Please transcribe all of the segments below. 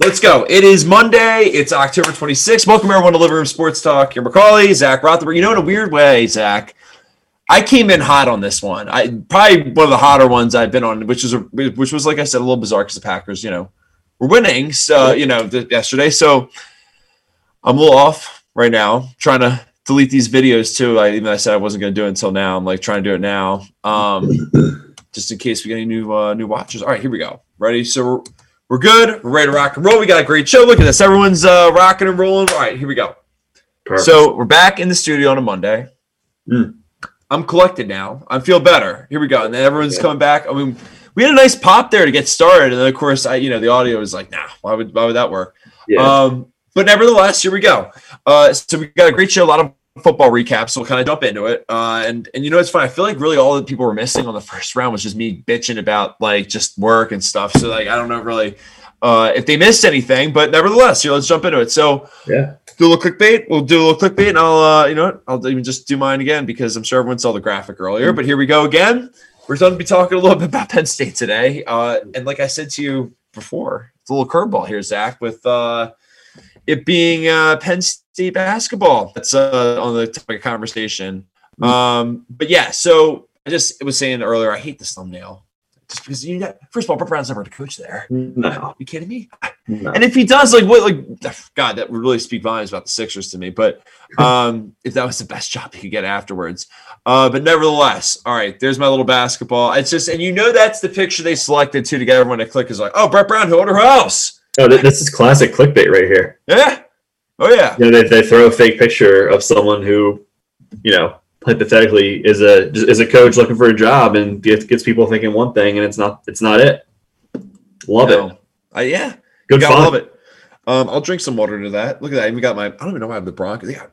Let's go. It is Monday. It's October 26th. Welcome everyone to Living Room Sports Talk. You're Macaulay, Zach Rothenberg. You know, in a weird way, Zach, I came in hot on this one. I probably one of the hotter ones I've been on, which is a, which was like I said, a little bizarre because the Packers, you know, were winning. So you know, the, yesterday. So I'm a little off right now, trying to delete these videos too. I even I said I wasn't going to do it until now. I'm like trying to do it now, um, just in case we get any new uh, new watchers. All right, here we go. Ready? So. We're, good. We're ready to rock and roll. We got a great show. Look at this. Everyone's uh, rocking and rolling. All right, here we go. Perfect. So we're back in the studio on a Monday. Mm. I'm collected now. I feel better. Here we go. And then everyone's yeah. coming back. I mean, we had a nice pop there to get started. And then of course, I you know the audio was like, nah, why would why would that work? Yeah. Um, but nevertheless, here we go. Uh, so we got a great show. A lot of football recap, so we'll kind of jump into it. Uh, and and you know it's fun. I feel like really all the people were missing on the first round was just me bitching about like just work and stuff. So like I don't know really uh, if they missed anything, but nevertheless, here let's jump into it. So yeah, do a little clickbait. We'll do a little clickbait, and I'll uh, you know what? I'll even just do mine again because I'm sure everyone saw the graphic earlier. Mm-hmm. But here we go again. We're going to be talking a little bit about Penn State today, uh, and like I said to you before, it's a little curveball here, Zach, with uh, it being uh, Penn State basketball. That's uh, on the topic of conversation. Mm-hmm. Um, but yeah, so I just was saying earlier, I hate this thumbnail just because you know, first of all, Brett Brown's never a coach there. No, you kidding me? No. And if he does, like what, like God, that would really speak volumes about the Sixers to me. But um, if that was the best job he could get afterwards, uh, but nevertheless, all right, there's my little basketball. It's just, and you know, that's the picture they selected too to get everyone to click is like, oh, Brett Brown, who owned her house? Oh, this is classic clickbait right here. Yeah. Oh yeah. You know, they, they throw a fake picture of someone who, you know, hypothetically is a is a coach looking for a job and gets, gets people thinking one thing and it's not it's not it. Love no. it. Uh, yeah, good fun. Love it. Um, I'll drink some water to that. Look at that. I even got my. I don't even know why I have the Broncos. They got.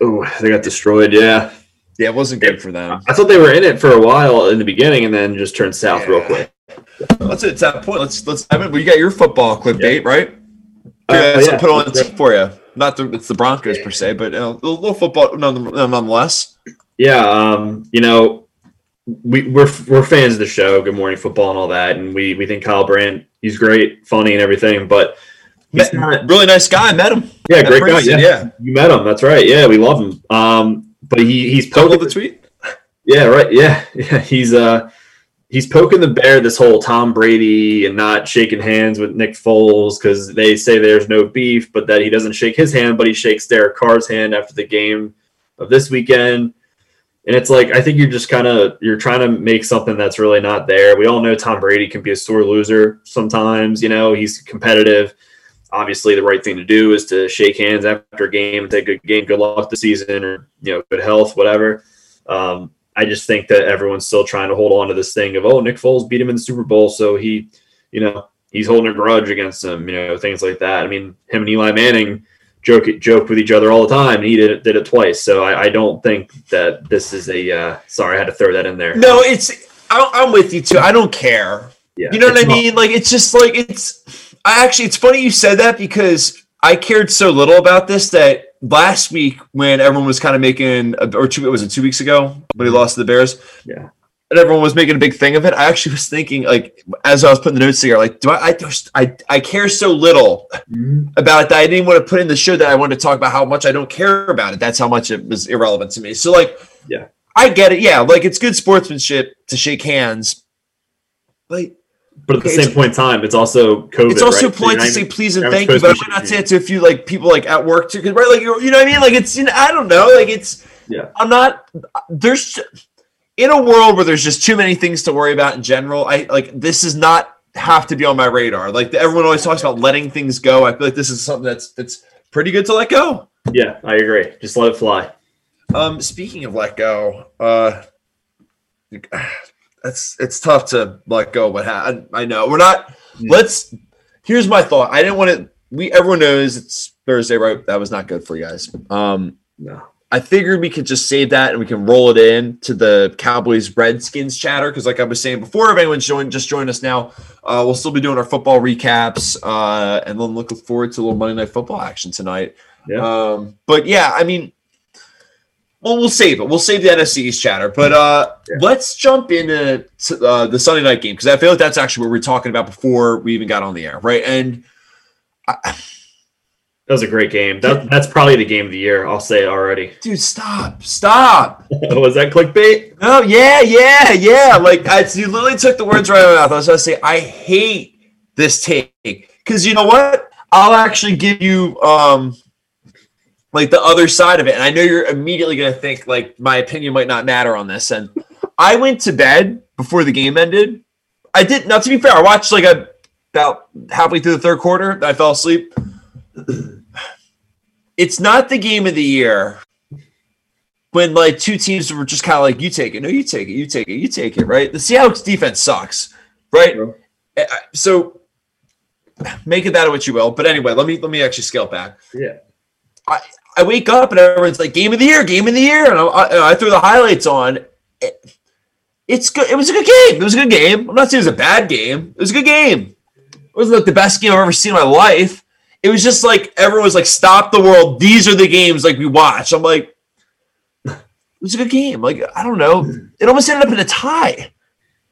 Oh, they got destroyed. Yeah. Yeah, it wasn't good for them. I thought they were in it for a while in the beginning, and then just turned south yeah. real quick. That's it. It's that point. Let's let's. I mean, we got your football clip yeah. date, right? Uh, yeah, yeah. put on right. for you. Not the it's the Broncos per se, but you know, a little football nonetheless. Yeah, um, you know, we we're we're fans of the show, Good Morning Football, and all that, and we we think Kyle Brandt he's great, funny, and everything, but. Met, not, really nice guy. Met him. Yeah, great guy. Yeah. yeah, you met him. That's right. Yeah, we love him. Um, but he he's poking the tweet. Yeah, right. Yeah, yeah. He's uh he's poking the bear this whole Tom Brady and not shaking hands with Nick Foles because they say there's no beef, but that he doesn't shake his hand, but he shakes Derek Carr's hand after the game of this weekend. And it's like I think you're just kind of you're trying to make something that's really not there. We all know Tom Brady can be a sore loser sometimes. You know he's competitive. Obviously, the right thing to do is to shake hands after a game, take a good game, good luck the season, or you know, good health, whatever. Um, I just think that everyone's still trying to hold on to this thing of oh Nick Foles beat him in the Super Bowl, so he, you know, he's holding a grudge against him, you know, things like that. I mean, him and Eli Manning joke joke with each other all the time, and he did it did it twice. So I, I don't think that this is a. Uh, sorry, I had to throw that in there. No, it's I'm with you too. I don't care. Yeah, you know what I mean? Not, like it's just like it's. I actually, it's funny you said that because I cared so little about this that last week when everyone was kind of making, or two, it was it two weeks ago when he lost to the Bears. Yeah. And everyone was making a big thing of it. I actually was thinking, like, as I was putting the notes together, like, do I, I just, I, I care so little mm-hmm. about it that I didn't want to put in the show that I wanted to talk about how much I don't care about it. That's how much it was irrelevant to me. So, like, yeah, I get it. Yeah, like it's good sportsmanship to shake hands, but but at the same point in time, it's also COVID. It's also right? polite so to say please and thank you, but I might not say it to a few like people like at work too, because right, like you know what I mean. Like it's you know I don't know, like it's yeah. I'm not there's in a world where there's just too many things to worry about in general. I like this is not have to be on my radar. Like everyone always talks about letting things go. I feel like this is something that's that's pretty good to let go. Yeah, I agree. Just let it fly. Um, speaking of let go, uh it's it's tough to let go. But ha- I, I know we're not. Mm. Let's. Here's my thought. I didn't want to. We everyone knows it's Thursday, right? That was not good for you guys. Um, no. I figured we could just save that and we can roll it in to the Cowboys Redskins chatter because, like I was saying before, if anyone's joined, just join us now. Uh, we'll still be doing our football recaps uh, and then looking forward to a little Monday Night Football action tonight. Yeah. Um, but yeah, I mean, well, we'll save it. We'll save the NFC East chatter, but uh, yeah. let's jump into uh, the Sunday night game because I feel like that's actually what we are talking about before we even got on the air, right? And I, that was a great game. That, that's probably the game of the year. I'll say it already. Dude, stop, stop. was that clickbait? Oh yeah, yeah, yeah. Like I, you literally took the words right out of my mouth. I was going to say, I hate this take because you know what? I'll actually give you um like the other side of it, and I know you're immediately going to think like my opinion might not matter on this. And I went to bed before the game ended. I did. not to be fair, I watched like a about halfway through the third quarter. I fell asleep it's not the game of the year when like two teams were just kind of like, you take it, no, you take it, you take it, you take it, right? The Seahawks defense sucks, right? Yeah. Eh, so make it that what you will. But anyway, let me let me actually scale back. Yeah. I, I wake up and everyone's like, game of the year, game of the year. And I, I, I throw the highlights on. It, it's good. It was a good game. It was a good game. I'm not saying it was a bad game. It was a good game. It wasn't like the best game I've ever seen in my life it was just like everyone was like, "Stop the world! These are the games like we watch." I'm like, it was a good game. Like I don't know, it almost ended up in a tie.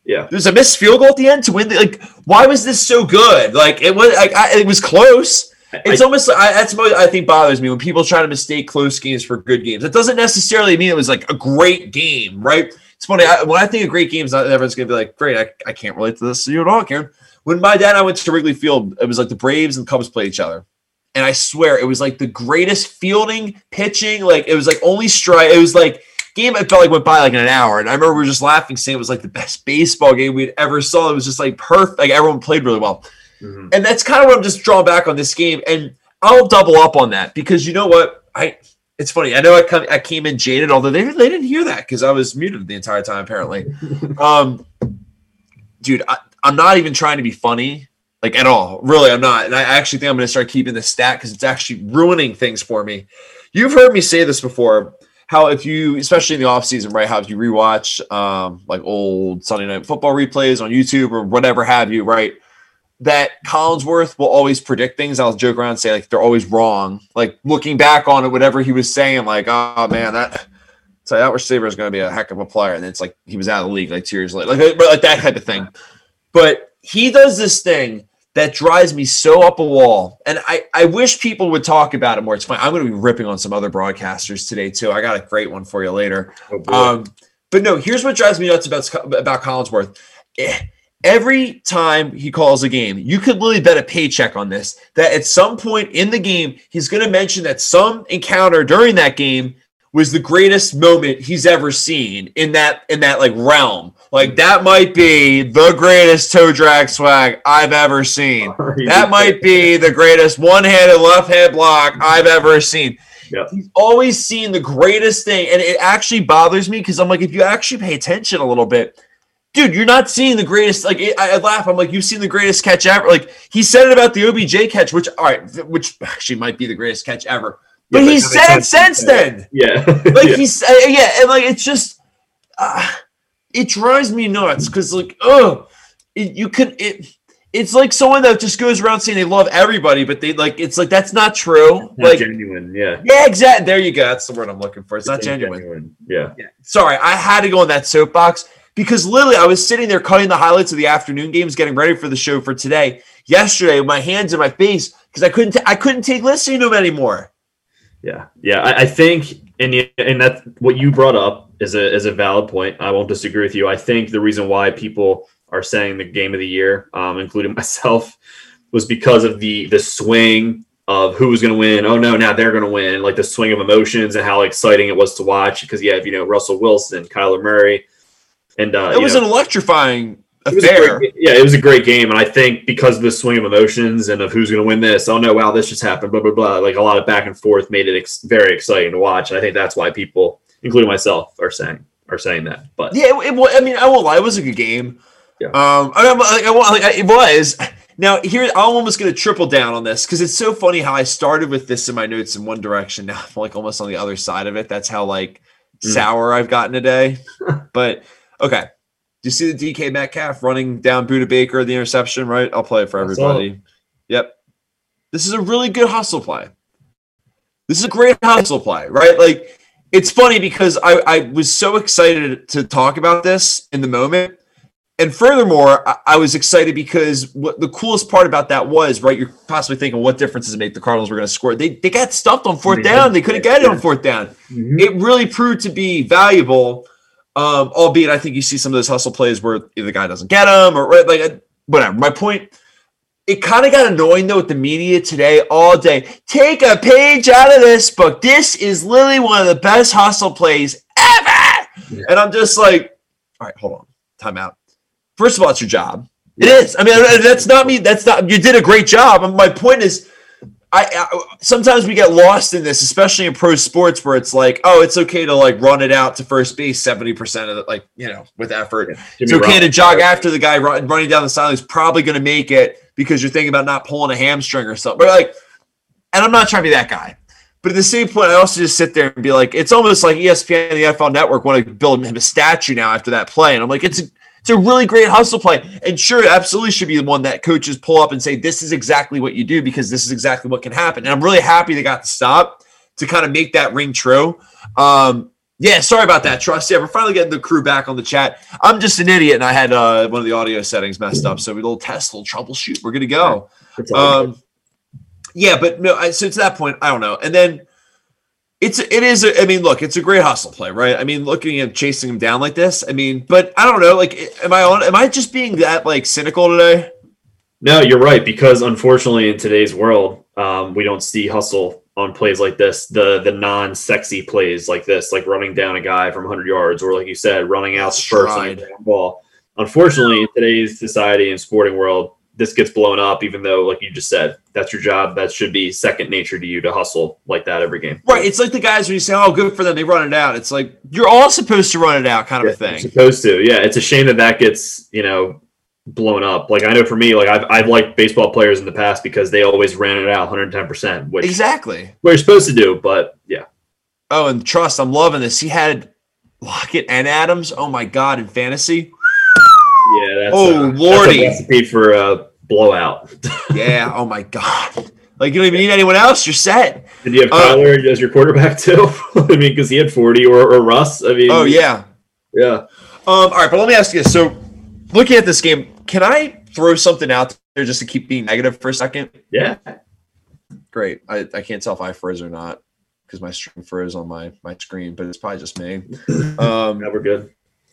Yeah, there's a missed field goal at the end to win. The, like, why was this so good? Like it was, like I, it was close. It's I, almost I, that's what I think bothers me when people try to mistake close games for good games. It doesn't necessarily mean it was like a great game, right? It's funny I, when I think of great game games, everyone's gonna be like, "Great, I, I can't relate to this you at all, Karen." when my dad and I went to Wrigley Field, it was like the Braves and Cubs played each other. And I swear it was like the greatest fielding, pitching. Like it was like only strike. It was like game. It felt like went by like in an hour. And I remember we were just laughing, saying it was like the best baseball game we'd ever saw. It was just like perfect. Like everyone played really well. Mm-hmm. And that's kind of what I'm just drawing back on this game. And I'll double up on that because you know what? I it's funny. I know I come I came in jaded, although they, they didn't hear that because I was muted the entire time apparently. um, dude, I, I'm not even trying to be funny, like at all. Really, I'm not. And I actually think I'm going to start keeping the stat because it's actually ruining things for me. You've heard me say this before. How if you, especially in the off season, right? How if you rewatch um, like old Sunday Night Football replays on YouTube or whatever have you, right? That Collinsworth will always predict things. I'll joke around and say like they're always wrong. Like looking back on it, whatever he was saying, like oh man, that so that receiver is going to be a heck of a player, and it's like he was out of the league like two years later, like like that type of thing. But he does this thing that drives me so up a wall. And I, I wish people would talk about it more. It's fine. I'm going to be ripping on some other broadcasters today, too. I got a great one for you later. Oh, um, but no, here's what drives me nuts about, about Collinsworth. Eh, every time he calls a game, you could literally bet a paycheck on this that at some point in the game, he's going to mention that some encounter during that game was the greatest moment he's ever seen in that in that like realm. Like that might be the greatest toe drag swag I've ever seen. that might be the greatest one-handed left-hand block I've ever seen. Yep. He's always seen the greatest thing, and it actually bothers me because I'm like, if you actually pay attention a little bit, dude, you're not seeing the greatest. Like, I, I, laugh. I'm like, you've seen the greatest catch ever. Like, he said it about the OBJ catch, which all right, which actually might be the greatest catch ever. But yeah, he's said it since then. Yeah, like yeah. he's uh, yeah, and like it's just. Uh, it drives me nuts because like oh you could it it's like someone that just goes around saying they love everybody but they like it's like that's not true not like genuine yeah yeah exactly there you go that's the word i'm looking for it's, it's not genuine. genuine, Yeah. yeah sorry i had to go in that soapbox because literally i was sitting there cutting the highlights of the afternoon games getting ready for the show for today yesterday with my hands in my face because i couldn't t- i couldn't take listening to them anymore yeah yeah I, I think and and that's what you brought up is a is a valid point. I won't disagree with you. I think the reason why people are saying the game of the year, um, including myself, was because of the the swing of who was going to win. Oh no, now they're going to win. Like the swing of emotions and how exciting it was to watch. Because you have you know Russell Wilson, Kyler Murray, and uh, it was know, an electrifying affair. Great, yeah, it was a great game, and I think because of the swing of emotions and of who's going to win this, oh no, wow, this just happened, blah blah blah. Like a lot of back and forth made it ex- very exciting to watch, and I think that's why people including myself, are saying are saying that. But yeah, it, it, I mean, I won't lie, it was a good game. Yeah. Um, I, I, I, I it was. Now here, I'm almost going to triple down on this because it's so funny how I started with this in my notes in one direction. Now I'm like almost on the other side of it. That's how like mm. sour I've gotten today. but okay, do you see the DK Metcalf running down Budda Baker the interception? Right, I'll play it for everybody. Yep, this is a really good hustle play. This is a great hustle play, right? Like it's funny because I, I was so excited to talk about this in the moment. and furthermore, I, I was excited because what the coolest part about that was, right? You're possibly thinking, what difference does it make? The Cardinals were going to score. They they got stuffed on fourth down. They couldn't get it on fourth down. Mhm. It really proved to be valuable. Um, albeit, I think you see some of those hustle plays where either the guy doesn't get them or right, like uh, whatever. My point. It kind of got annoying though with the media today all day. Take a page out of this book. This is literally one of the best hustle plays ever. Yeah. And I'm just like, all right, hold on, time out. First of all, it's your job. It is. I mean, that's not me. That's not. You did a great job. My point is, I, I sometimes we get lost in this, especially in pro sports, where it's like, oh, it's okay to like run it out to first base seventy percent of it, like you know, with effort. It's Jimmy okay to Rollins. jog after the guy run, running down the sideline who's probably going to make it because you're thinking about not pulling a hamstring or something. But like, and I'm not trying to be that guy. But at the same point, I also just sit there and be like, it's almost like ESPN and the NFL Network want to build him a statue now after that play. And I'm like, it's a, it's a really great hustle play. And sure, it absolutely should be the one that coaches pull up and say, this is exactly what you do because this is exactly what can happen. And I'm really happy they got the stop to kind of make that ring true. Um, yeah, sorry about that, Trust. Yeah, we're finally getting the crew back on the chat. I'm just an idiot and I had uh, one of the audio settings messed up. So we little test, little troubleshoot. We're good to go. It's all good. Um, yeah, but no. I, so to that point, I don't know. And then it's it is. A, I mean, look, it's a great hustle play, right? I mean, looking at chasing him down like this. I mean, but I don't know. Like, am I on? Am I just being that like cynical today? No, you're right because unfortunately in today's world, um, we don't see hustle on plays like this. The the non-sexy plays like this, like running down a guy from 100 yards, or like you said, running out the first on ground ball. Unfortunately, in today's society and sporting world, this gets blown up. Even though, like you just said, that's your job. That should be second nature to you to hustle like that every game. Right. It's like the guys when you say, "Oh, good for them," they run it out. It's like you're all supposed to run it out, kind of a You're thing. supposed to. Yeah, it's a shame that that gets you know blown up. Like I know for me, like I've I've liked baseball players in the past because they always ran it out 110, percent which Exactly. what you're supposed to do. But yeah, Oh, and trust, I'm loving this. He had Lockett and Adams. Oh my god, in fantasy. yeah. That's, Oh, uh, lordy. that's a recipe for a blowout. Yeah. Oh my god. Like you don't even need anyone else. You're set. Did you have Uh, Kyler as your quarterback too? I mean, because he had 40 or, or Russ. I mean, Oh yeah. yeah. Um, all right, but let me ask you. So, looking at this game, can I throw something out there just to keep being negative for a second? Yeah. Great. I, I can't tell if I froze or not because my stream froze on my my screen, but it's probably just me. Um, Now we're good.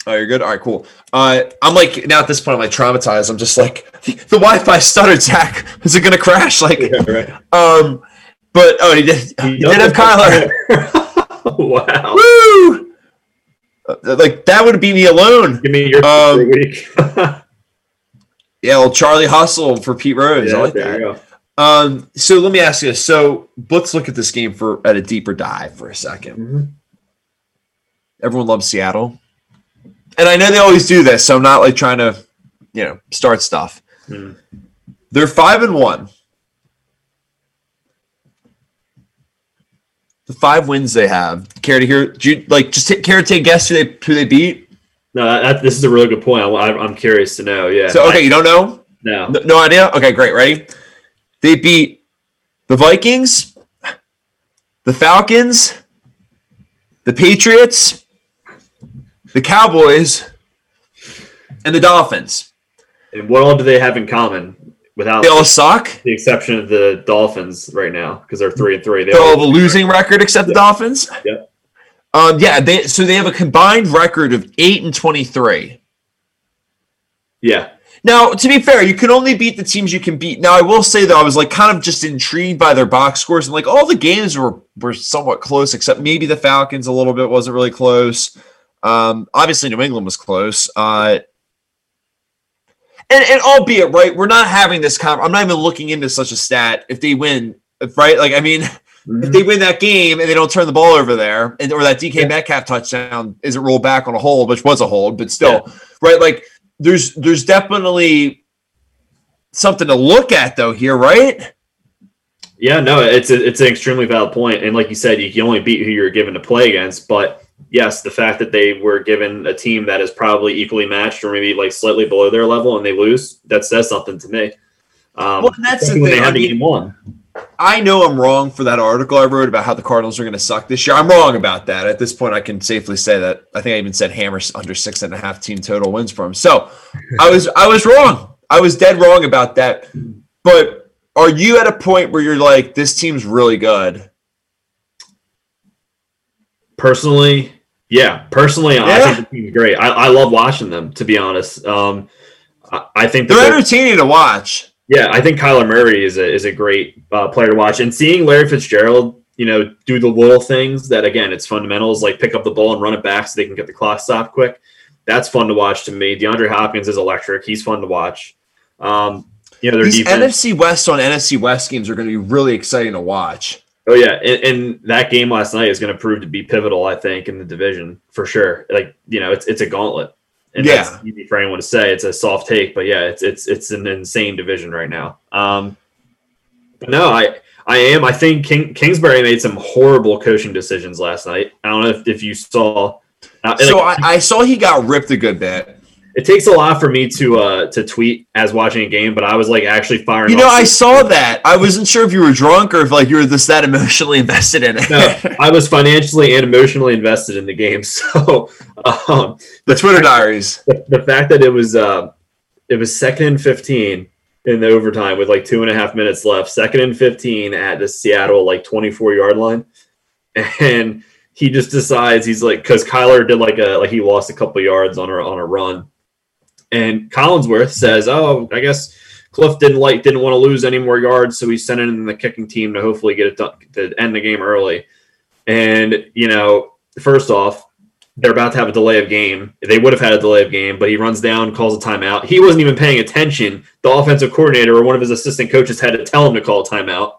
Oh, you're good. All right, cool. Uh, I'm like now at this point, I'm like traumatized. I'm just like the, the Wi-Fi stuttered. Zach, is it gonna crash? Like, Yeah, right. um, but oh, he did. He did have Kyler. wow. Woo! Uh, Like that would be me alone. Give me your Um, week. Yeah, well, Charlie Hustle for Pete Rose. I yeah, like there that. you go. Um, so let me ask you. So let's look at this game for at a deeper dive for a second. Mhm. Everyone loves Seattle. And I know they always do this, so I'm not like trying to, you know, start stuff. Mm. They're five and one. The five wins they have. Care to hear? Do you like just take, care to take a guess who they who they beat? No, that, this is a really good point. I, I'm curious to know. Yeah. So okay, you don't know? No. No, no idea. Okay, great. Ready? They beat the Vikings, the Falcons, the Patriots, the Cowboys, and the Dolphins. And what all do they have in common? Without They all suck. the exception of the Dolphins right now, because they're three and three. They They all have a losing record except the Dolphins. Yeah. Um. Yeah. They so they have a combined record of eight and twenty-three. Yeah. Now, to be fair, you can only beat the teams you can beat. Now, I will say though, I was like kind of just intrigued by their box scores, and like all the games were were somewhat close, except maybe the Falcons a little bit wasn't really close. Um, obviously, New England was close. Uh, and and albeit right, we're not having this. Con- I'm not even looking into such a stat. If they win, if- right? Like, I mean, if they win that game and they don't turn the ball over there, and or that DK Yeah. Metcalf touchdown isn't rolled back on a hold, which was a hold, but still, right? Like, there's there's definitely something to look at though here, right? Yeah, no, it's a, it's an extremely valid point, and like you said, you can only beat who you're given to play against. But yes, the fact that they were given a team that is probably equally matched, or maybe like slightly below their level, and they lose, that says something to me. Um, Well, that's the thing, they I mean- game one. I know I'm wrong for that article I wrote about how the Cardinals are going to suck this year. I'm wrong about that. At this point, I can safely say that. I think I even said Hammers under six and a half team total wins for him. So I was I was wrong. I was dead wrong about that. But are you at a point where you're like, this team's really good? Personally, yeah. Personally, yeah. I think the team's great. I, I love watching them. To be honest, um, I, I think they're entertaining to watch. Yeah, I think Kyler Murray is a is a great uh, player to watch, and seeing Larry Fitzgerald, you know, do the little things that again, it's fundamentals like pick up the ball and run it back so they can get the clock stopped quick. That's fun to watch to me. DeAndre Hopkins is electric. He's fun to watch. Um, you know, their These defense, NFC West on NFC West games are going to be really exciting to watch. Oh yeah, and, and, that game last night is going to prove to be pivotal, I think, in the division for sure. Like you know, it's it's a gauntlet. And yeah. easy for anyone to say. It's a soft take, but yeah, it's it's it's an insane division right now. Um, but no, I I am. I think King, Kingsbury made some horrible coaching decisions last night. I don't know if, if you saw. Uh, so like, I, I saw he got ripped a good bit it takes a lot for me to uh to tweet as watching a game, but I was like actually firing. You know, I saw that. I wasn't sure if you were drunk or if like you were just that emotionally invested in it. no, I was financially and emotionally invested in the game. So um, the Twitter diaries. The, the, fact that it was uh, it was second and fifteen in the overtime with like two and a half minutes left, second and fifteen at the Seattle like twenty four yard line, and he just decides he's like because Kyler did like a like he lost a couple yards on a on a run and Collinsworth says, "Oh, I guess Cliff didn't like didn't want to lose any more yards, so he sent in the kicking team to hopefully get it done to end the game early." And you know, first off, they're about to have a delay of game. They would have had a delay of game, but he runs down, calls a timeout. He wasn't even paying attention. The offensive coordinator or one of his assistant coaches had to tell him to call a timeout.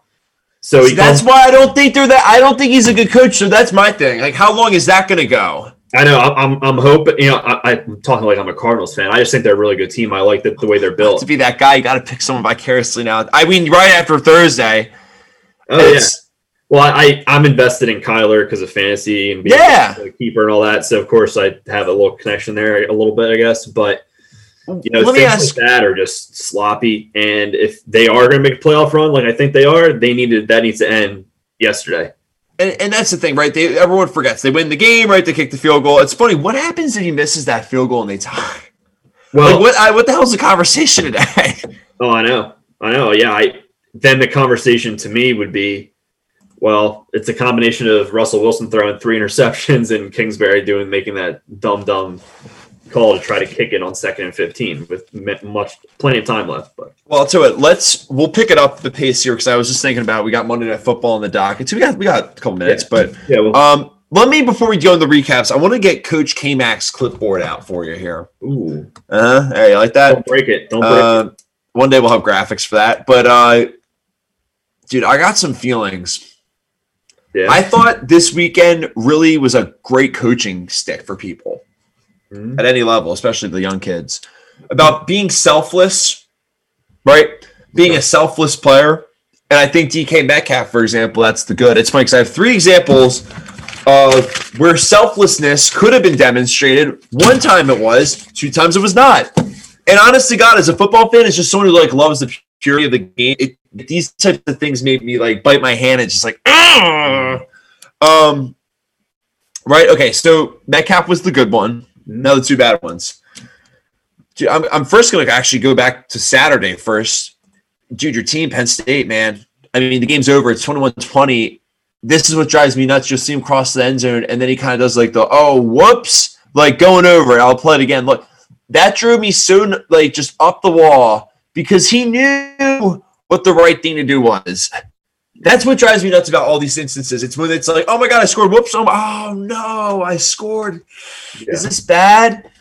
So that's why I don't think they're that. I don't think he's a good coach. So that's my thing. Like, how long is that going to go? I know. I'm. I'm hoping. You know, I, am talking like I'm a Cardinals fan. I just think they're a really good team. I like the, the way they're built. to be that guy, you got to pick someone vicariously now. I mean, right after Thursday. Oh yeah. Well, I I'm invested in Kyler because of fantasy and being yeah. a keeper and all that. So of course I have a little connection there, a little bit, I guess. But you know, Let things ask, like that are just sloppy. And if they are going to make a playoff run, like I think they are, they needed that needs to end yesterday and, and that's the thing, right? They everyone forgets they win the game, right? They kick the field goal. It's funny. What happens if he misses that field goal and they tie? Well, like, what I, what the hell's the conversation today? Oh, I know, I know. Yeah, I then the conversation to me would be, well, it's a combination of Russell Wilson throwing three interceptions and Kingsbury doing making that dumb dumb call to try to kick it on second and 15 with much plenty of time left but. Well to it let's we'll pick it up the pace here because i was just thinking about we got monday night football in the docket so we got we got a couple minutes yeah. but yeah well, um let me before we go in the recaps i want to get coach k-mac's clipboard out for you here. Ooh. Uh hey you like that? Don't break it don't break uh, it. one day we'll have graphics for that but uh dude i got some feelings. Yeah. I thought this weekend really was a great coaching stick for people mm-hmm. at any level, especially the young kids, about being selfless, right? Being a selfless player. And I think DK Metcalf, for example, that's the good. It's funny because I have three examples of where selflessness could have been demonstrated. One time it was, two times it was not. And honest to God, as a football fan, it's just someone who like loves the purity of the game. It, these types of things made me like bite my hand and just like, ah! um, right? Okay, so Metcalf was the good one. No, two bad ones. I'm, I'm first going to actually go back to Saturday first. Dude, your team, Penn State, man. I mean, the game's over. It's 21 20. This is what drives me nuts. You'll see him cross the end zone, and then he kind of does like the, oh, whoops, like going over it. I'll play it again. Look, that drew me so, like, just up the wall because he knew what the right thing to do was. That's what drives me nuts about all these instances. It's when it's like, oh my god, I scored. Whoops! Oh, oh no, I scored. Yeah. Is this bad?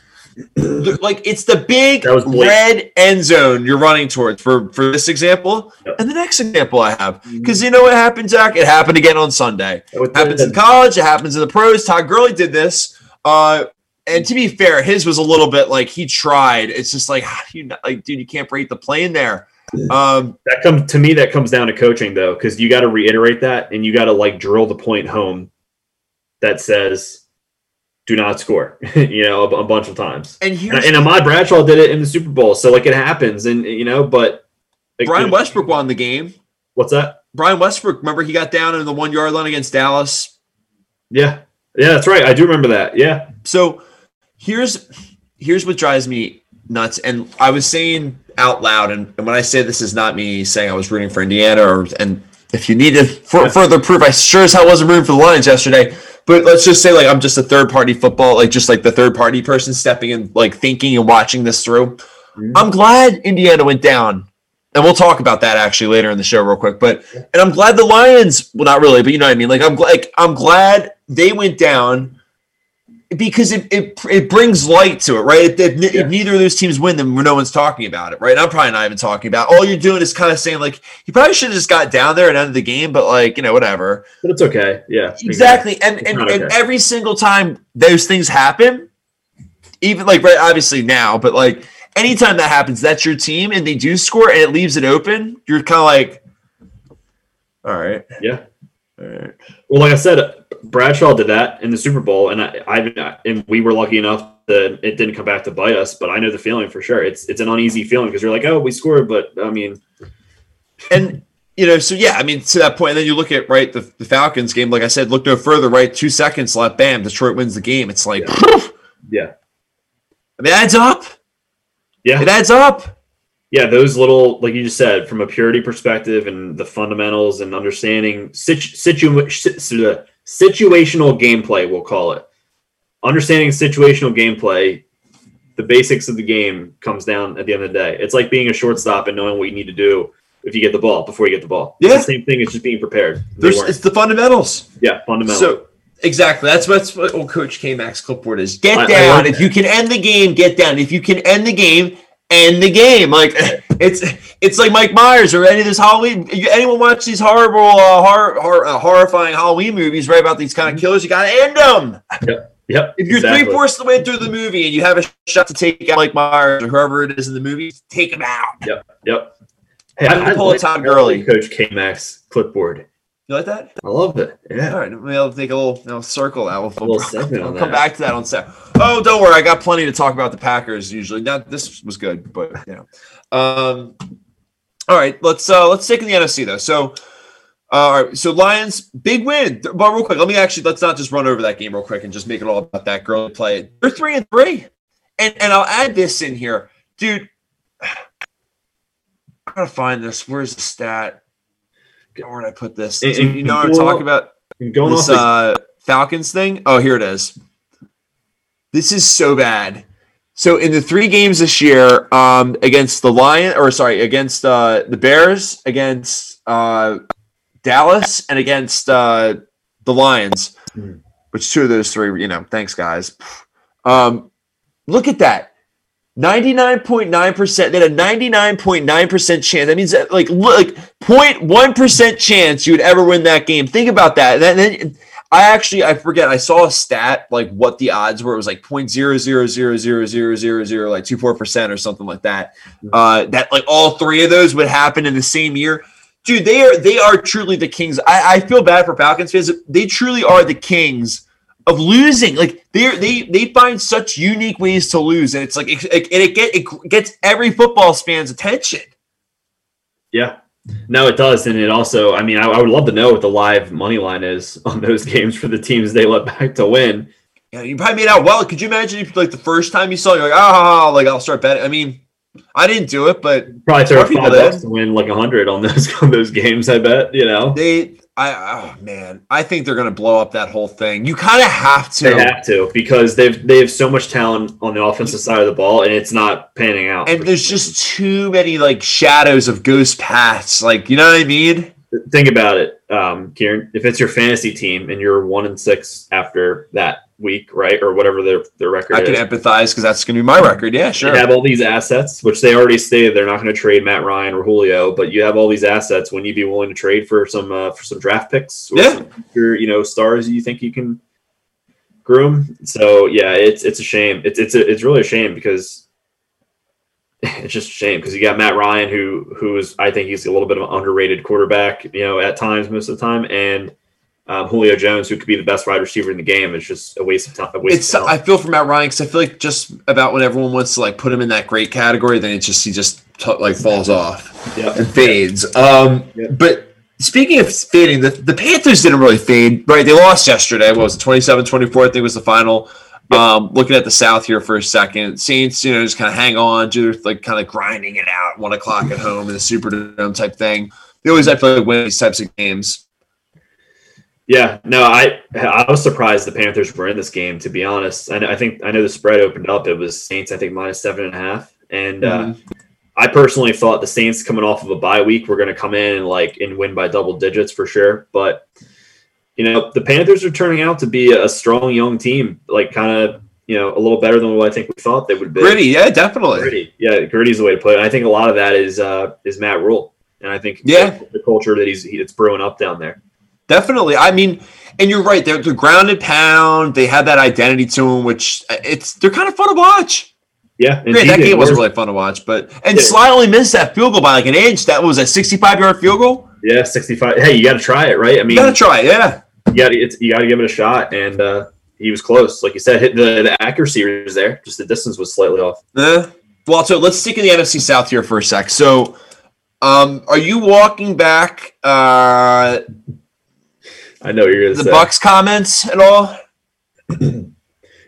like it's the big red end zone you're running towards for for this example yep. and the next example I have because mm-hmm. you know what happened, Zach? It happened again on Sunday. It happens in college. It happens in the pros. Todd Gurley did this. Uh, and to be fair, his was a little bit like he tried. It's just like, how do you not, like, dude, you can't break the plane there. Um, that comes to me. That comes down to coaching, though, because you got to reiterate that, and you got to like drill the point home that says, "Do not score." you know, a, a, bunch of times. And and, and Ahmad Bradshaw did it in the Super Bowl, so like it happens, and you know, but like, Brian Westbrook won the game. What's that? Brian Westbrook, remember he got down in the one yard line against Dallas. Yeah, yeah, that's right. I do remember that. Yeah. So here's here's what drives me nuts. And I was saying out loud, and, and when I say this is not me saying I was rooting for Indiana, or and if you needed for, further proof, I sure as hell wasn't rooting for the Lions yesterday. But let's just say like I'm just a third party football, like just like the third party person stepping in, like thinking and watching this through. Mm-hmm. I'm glad Indiana went down. And we'll talk about that actually later in the show real quick. But and I'm glad the Lions, well not really, but you know what I mean? Like I'm like I'm glad they went down because it, it, it brings light to it, right? If, if, yeah. if, neither of those teams win, then no one's talking about it, right? And I'm probably not even talking about. It. All you're doing is kind of saying like you probably should have just got down there and ended the game, but like you know whatever. But it's okay, yeah, exactly. And and, okay. and every single time those things happen, even like right, obviously now, but like anytime that happens, that's your team, and they do score and it leaves it open. You're kind of like, all right, yeah. Right. Well, like I said, Bradshaw did that in the Super Bowl, and I, I and we were lucky enough that it didn't come back to bite us. But I know the feeling for sure. It's it's an uneasy feeling because you're like, oh, we scored, but I mean, and you know, so yeah, I mean, to that point, and then you look at right the, the Falcons game. Like I said, look no further. Right, two seconds left. Bam, Detroit wins the game. It's like, yeah. yeah. I mean, it adds up. Yeah, it adds up yeah, those little, like you just said, from a purity perspective and the fundamentals and understanding situ, situ, situational gameplay, we'll call it. Understanding situational gameplay, the basics of the game comes down at the end of the day. It's like being a shortstop and knowing what you need to do if you get the ball before you get the ball. Yeah, it's the same thing. It's just being prepared. it's the fundamentals. Yeah, fundamentals. So exactly, that's what's what old Coach K Max clipboard is. Get I, down. I if you can end the game, get down. If you can end the game, end the game. Like it's it's like Mike Myers or any of this Halloween. Anyone watch these horrible, uh, horror, horror uh, horrifying Halloween movies, right? About these kind of mm-hmm. killers, you gotta end them. Yep. Yep. If you're exactly. three fourths of the way through the movie and you have a shot to take out Mike Myers or whoever it is in the movie, take him out. Yep. Yep. Hey, I'm pull a Todd Gurley. Coach K Max clipboard. You like that? I love it. Yeah. All right. I'll take a little, you know, circle out. We'll, we'll, we'll come back to that on set. Oh, don't worry. I got plenty to talk about the Packers usually. Not this was good, but you know. Um, all right. Let's uh let's take in the NFC though. So uh, all right, so Lions big win. But real quick, let me actually let's not just run over that game real quick and just make it all about that Gurley play. They're three and three, and and I'll add this in here, dude. I gotta find this. Where's the stat? Where did I put this? And, you know what I'm talking about? Going this uh, Falcons thing. Oh, here it is. This is so bad. So in the three games this year, um, against the Lion, or sorry, against uh, the Bears, against uh, Dallas, and against uh, the Lions, mm. which two of those three, you know, thanks guys. Um, look at that. 99.9%. They had a 99.9% chance. That means that like like 0.1% chance you would ever win that game. Think about that. And then I actually I forget. I saw a stat like what the odds were. It was like 0.0000000 like 24% or something like that. Uh that like all three of those would happen in the same year. Dude, they are they are truly the kings. I, I feel bad for Falcons fans. They truly are the kings of losing. Like they they they find such unique ways to lose, and it's like it, it, it, get, it gets every football fan's attention. Yeah, no, it does, and it also. I mean, I, I, would love to know what the live money line is on those games for the teams they let back to win. Yeah, you probably made out well. Could you imagine if like the first time you saw, you're like, ah, oh, like I'll start betting. I mean, I didn't do it, but probably throw five bucks to win like a hundred on those on those games. I bet you know they I oh man, I think they're going to blow up that whole thing. You kind of have to. They have to because they've they have so much talent on the offensive side of the ball, and it's not panning out. And there's just too many like shadows of ghost paths. Like you know what I mean? Think about it, um, Kieran. If it's your fantasy team and you're one and six after that week, right, or whatever their their record. I can is. empathize because that's going to be my record. Yeah, sure. They have all these assets, which they already stated they're not going to trade Matt Ryan or Julio, but you have all these assets. When you be willing to trade for some uh, for some draft picks, yeah, your you know stars you think you can groom. So yeah, it's it's a shame. It's it's a, it's really a shame because it's just a shame because you got Matt Ryan who who is I think he's a little bit of an underrated quarterback, you know, at times most of the time and um, Julio Jones, who could be the best wide receiver in the game, is just a waste of time. It's I feel for Matt Ryan because I feel like just about when everyone wants to like put him in that great category, then it just he just t- like falls off yep. and fades. Um, yep. But speaking of fading, the, the Panthers didn't really fade, right? They lost yesterday. What was it, 27 24? I think was the final. Um, looking at the South here for a second, Saints, you know, just kind of hang on, do like kind of grinding it out, one o'clock at home in the Superdome type thing. They always have to win these types of games. Yeah, no, I I was surprised the Panthers were in this game. To be honest, I, I think I know the spread opened up. It was Saints, I think minus seven and a half, and uh, mm-hmm. uh, I personally thought the Saints coming off of a bye week were going to come in and like and win by double digits for sure. But you know, the Panthers are turning out to be a strong young team, like kind of you know a little better than what I think we thought they would be. Gritty, yeah, definitely. Gritty, yeah, gritty's the way to put it. And I think a lot of that is uh, is Matt Rhule, and I think yeah, the culture that he's it's brewing up down there. Definitely, I mean, and you're right. They're, they're grounded pound. They have that identity to them, which uh, it's they're kind of fun to watch. Yeah, Great, that game was really fun to watch. But and yeah. Slye only missed that field goal by like an inch. That was a 65 yard field goal. Yeah, 65. Hey, you got to try it, right? I mean, you got to try it. Yeah, you got to you got to give it a shot. And uh, he was close, like you said. Hit the the accuracy was there. Just the distance was slightly off. Uh, well, so let's stick in the NFC South here for a sec. So, um, are you walking back? Uh, I know you're the say. Bucs comments at all.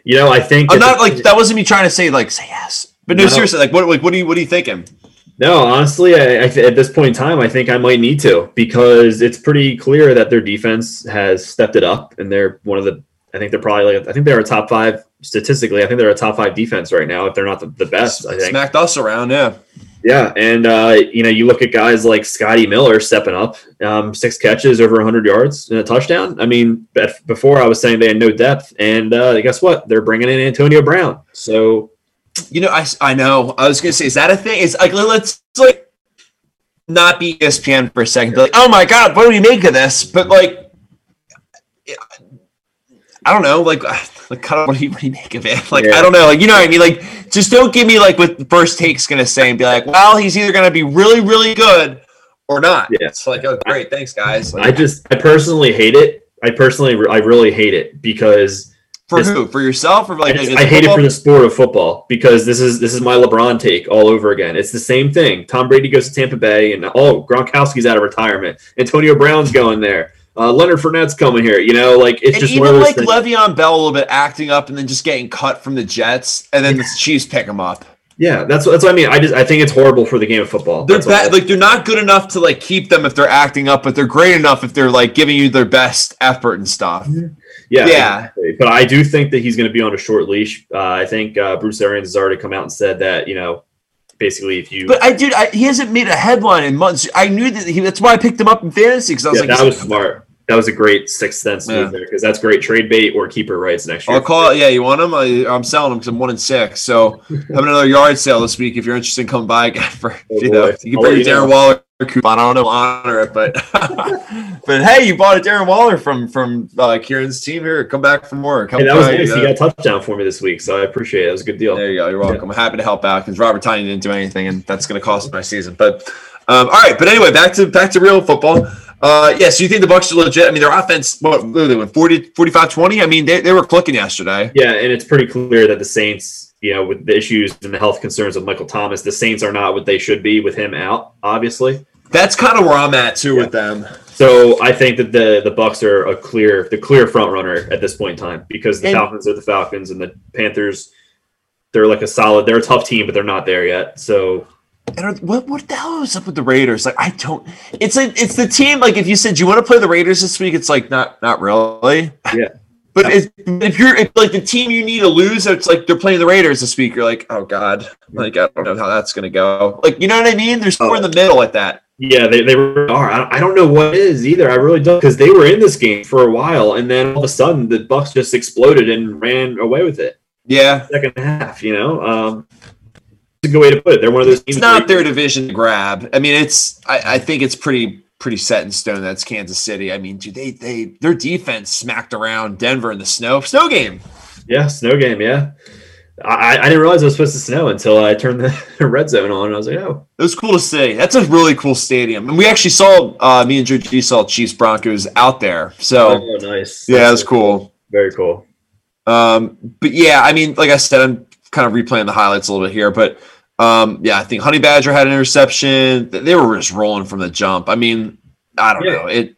You know, I think I'm not like that wasn't me trying to say like say yes, but no, no. seriously, like what like what are you what are you thinking? No, honestly, I, I, at this point in time, I think I might need to because it's pretty clear that their defense has stepped it up, and they're one of the. I think they're probably like I think they're a top five statistically. I think they're a top five defense right now, if they're not the, the best. I think smacked us around, yeah. Yeah, and uh, you know, you look at guys like Scotty Miller stepping up, um, six catches, over 100 yards, and a touchdown. I mean, before I was saying they had no depth, and uh, guess what? They're bringing in Antonio Brown. So, you know, I, I know. I was gonna say, is that a thing? It's like let's like not be ESPN for a second. Like, oh my god, what do we make of this? But like, I don't know, like like kind of what do you, what do you make of it? Like yeah. I don't know, like you know what I mean? Like just don't give me like what the first take's gonna say and be like, well, he's either gonna be really really good or not. Yeah. It's like oh great, thanks guys. Like, I just I personally hate it. I personally I really hate it because for this, who? For yourself or like? I, just, I hate it for the sport of football because this is this is my LeBron take all over again. It's the same thing. Tom Brady goes to Tampa Bay and oh Gronkowski's out of retirement. Antonio Brown's going there. Uh, Leonard Fournette's coming here. You know, like it's and just even like things. Le'Veon Bell a little bit acting up and then just getting cut from the Jets, and then the Chiefs pick him up. Yeah, that's that's what I mean. I just I think it's horrible for the game of football. They're bad, like they're not good enough to like keep them if they're acting up, but they're great enough if they're like giving you their best effort and stuff. Yeah, yeah. Exactly. But I do think that he's going to be on a short leash. Uh, I think uh, Bruce Arians has already come out and said that you know basically if you. But I did. I, he hasn't made a headline in months. I knew that he. That's why I picked him up in fantasy because I was yeah, like, that was smart that was a great sixth sense move there because that's great trade bait or keeper rights next year. I'll call it. Yeah, you want them? I, am selling them because I'm one in six. So having another yard sale this week if you're interested in coming by again for oh, you know you can bring your Darren. Waller coupon. I don't know honor it, but but hey, you bought a Darren Waller from from uh, Kieran's team here. Come back for more. Come hey, that was nice. Uh, he got a touchdown for me this week, so I appreciate it. It was a good deal. There you go. You're welcome. Yeah. I'm happy to help out because Robert Tonyan didn't do anything, and that's going to cost my season. But um, all right, but anyway, back to back to real football. Uh, yes, yeah, so you think the Bucs are legit? I mean, their offense, what they went 40, 45, 20? I mean, they, they were clicking yesterday. Yeah, and it's pretty clear that the Saints, you know, with the issues and the health concerns of Michael Thomas, the Saints are not what they should be with him out, obviously. That's kind of where I'm at too yeah. with them. So I think that the the Bucs are a clear the clear front runner at this point in time because the and, Falcons are the Falcons and the Panthers they're like a solid they're a tough team but they're not there yet. So and what what the hell is up with the Raiders? Like I don't. It's a it's the team. Like if you said you want to play the Raiders this week, it's like not not really. Yeah. But if, if you're if like the team you need to lose, it's like they're playing the Raiders this week. You're like, oh god, like I don't know how that's gonna go. Like you know what I mean? There's more oh. in the middle at that. Yeah, they, they are. I don't know what is either. I really don't because they were in this game for a while, and then all of a sudden the Bucs just exploded and ran away with it. Yeah, second half. You know, um, a good way to put it. They're one of those. It's not their division to grab. I mean, it's. I, I think it's pretty pretty set in stone. That's Kansas City. I mean, dude, they they their defense smacked around Denver in the snow snow game. Yeah, snow game. Yeah. I, I didn't realize it was supposed to snow until I turned the red zone on. And I was like, oh, it was cool to see. That's a really cool stadium, and we actually saw uh, me and Georgie saw Chiefs Broncos out there. So oh, nice. Yeah, it was cool. Very cool. Um, but yeah, I mean, like I said, I'm kind of replaying the highlights a little bit here, but um, yeah, I think Honey Badger had an interception. They were just rolling from the jump. I mean, I don't Yeah. know. It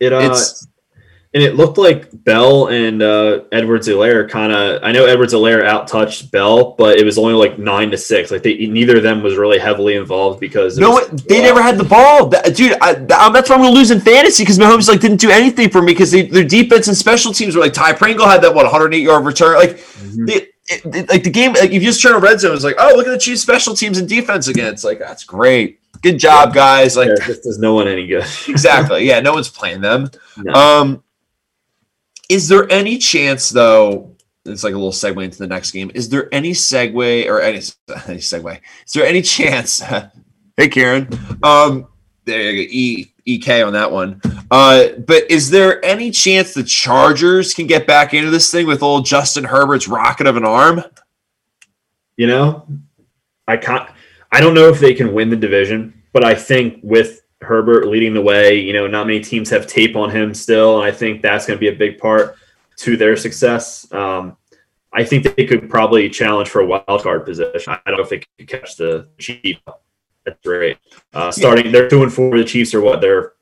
It uh, it's and it looked like Bell and uh, Edwards-Helaire kind of. I know Edwards-Helaire outtouched Bell, but it was only like nine to six. Like they, neither of them was really heavily involved because no, was- they never had the ball, dude. I, that's why I'm gonna lose in fantasy because Mahomes like didn't do anything for me because their defense and special teams were like Ty Pringle had that what 108 yard return. Like Mhm. it, it, it- like the game, like if you just turn a red zone, it's like oh look at the Chiefs special teams and defense again. It's like that's great, good job guys. Like Yeah, this does no one any good. exactly, yeah, no one's playing them. No. Um, is there any chance though? It's like a little segue into the next game. Is there any segue or any, any segue? Is there any chance? hey, Kieran. Um, there you go. E EK on that one. Uh, but is there any chance the Chargers can get back into this thing with old Justin Herbert's rocket of an arm? you know, I can't. I don't know if they can win the division, but I think with Herbert leading the way, you know, not many teams have tape on him still, and I think that's going to be a big part to their success. Um, I think they could probably challenge for a wild card position. I don't know if they could catch the Chiefs. That's great. Uh, starting, they're two and four. The Chiefs are what? They're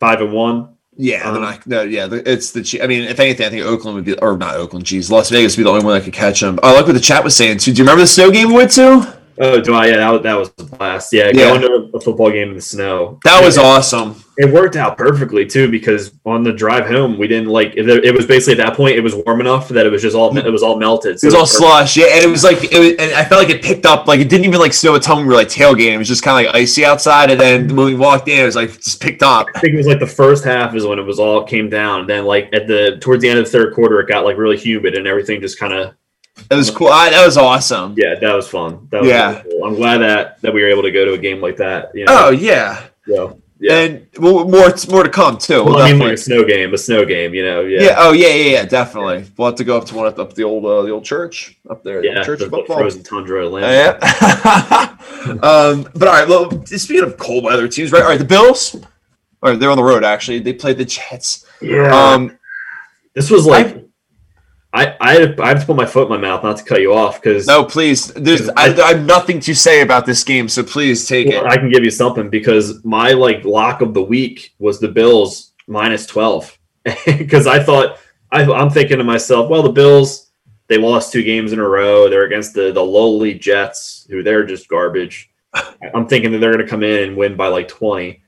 five and one. Yeah, Um, not, no, yeah, it's the. I mean, if anything, I think Oakland would be, or not Oakland. Geez, Las Vegas would be the only one that could catch them. I like what the chat was saying too. Do you remember the snow game we went to? Oh, do I? Yeah, that was, that was a blast. Yeah, Yeah. going to a football game in the snow. That was Yeah. awesome. It worked out perfectly too because on the drive home we didn't like it, it was basically at that point it was warm enough that it was just all it was all melted. It was all slush, yeah, and it was like, it was, and I felt like it picked up, like it didn't even like snow a ton we were like tailgating. It was just kind of like icy outside, and then when we walked in, it was like just picked up. I think it was like the first half is when it was all came down. Then like at the towards the end of the third quarter it got like really humid and everything just kind of It was cool. I, that was awesome. yeah that was fun. That was Yeah. really cool. I'm glad that that we were able to go to a game like that. You Oh know, yeah, so, yeah. and more more to come too. well, I mean, like a snow game, a snow game. You know, yeah, yeah. Oh yeah, yeah, yeah. Definitely. We'll have to go up to one up the old uh, the old church up there. the yeah. church the frozen tundra Atlanta. Yeah. um, but all right. Well, speaking of cold weather teams, right? All right, the Bills. All right, they're on the road. Actually, they played the Jets. Yeah. Um, This was like, I, I, had, I have to put my foot in my mouth not to cut you off because no, please. There's I, I have nothing to say about this game, so please take it. I can give you something because my like lock of the week was the Bills minus twelve because I thought I, I'm thinking to myself, well, the Bills they lost two games in a row. They're against the the lowly Jets, who they're just garbage. I'm thinking that they're going to come in and win by like 20.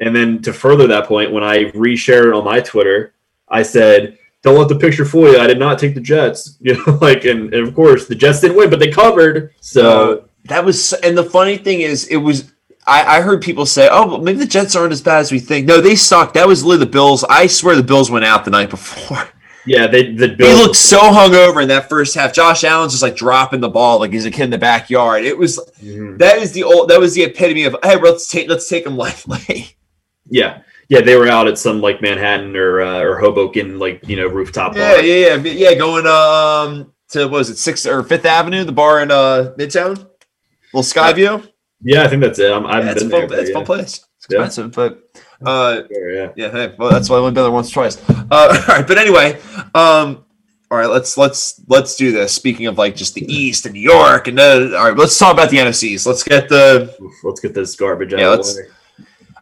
And then to further that point, when I reshared it on my Twitter, I said, "Don't let the picture fool you. I did not take the Jets." You know, like, and, and of course the Jets didn't win, but they covered. So That was, and the funny thing is, it was. I, I heard people say, "Oh, well, maybe the Jets aren't as bad as we think." No, they sucked. That was literally the Bills. I swear, the Bills went out the night before. yeah, they the They Bills looked so hungover in that first half. Josh Allen's just like dropping the ball like he's a kid in the backyard. It was Mhm. that is the old that was the epitome of hey, let's take let's take them lightly. Yeah, yeah, they were out at some like Manhattan or uh, or Hoboken, like you know, rooftop Yeah, bar. yeah, yeah, yeah. Going um to what was it Sixth or Fifth Avenue, the bar in uh Midtown, little Skyview. Yeah, I think that's it. I'm, I haven't been fun, there. it's a yeah. fun place. It's Yeah. expensive, but uh Sure, yeah. yeah, hey, well that's why I went there once twice. Uh, all right, but anyway, um. All right, let's let's let's do this. Speaking of like just the East and New York, and uh, all right, let's talk about the NFCs. Let's get the Oof, Let's get this garbage out Yeah, of let's- the way.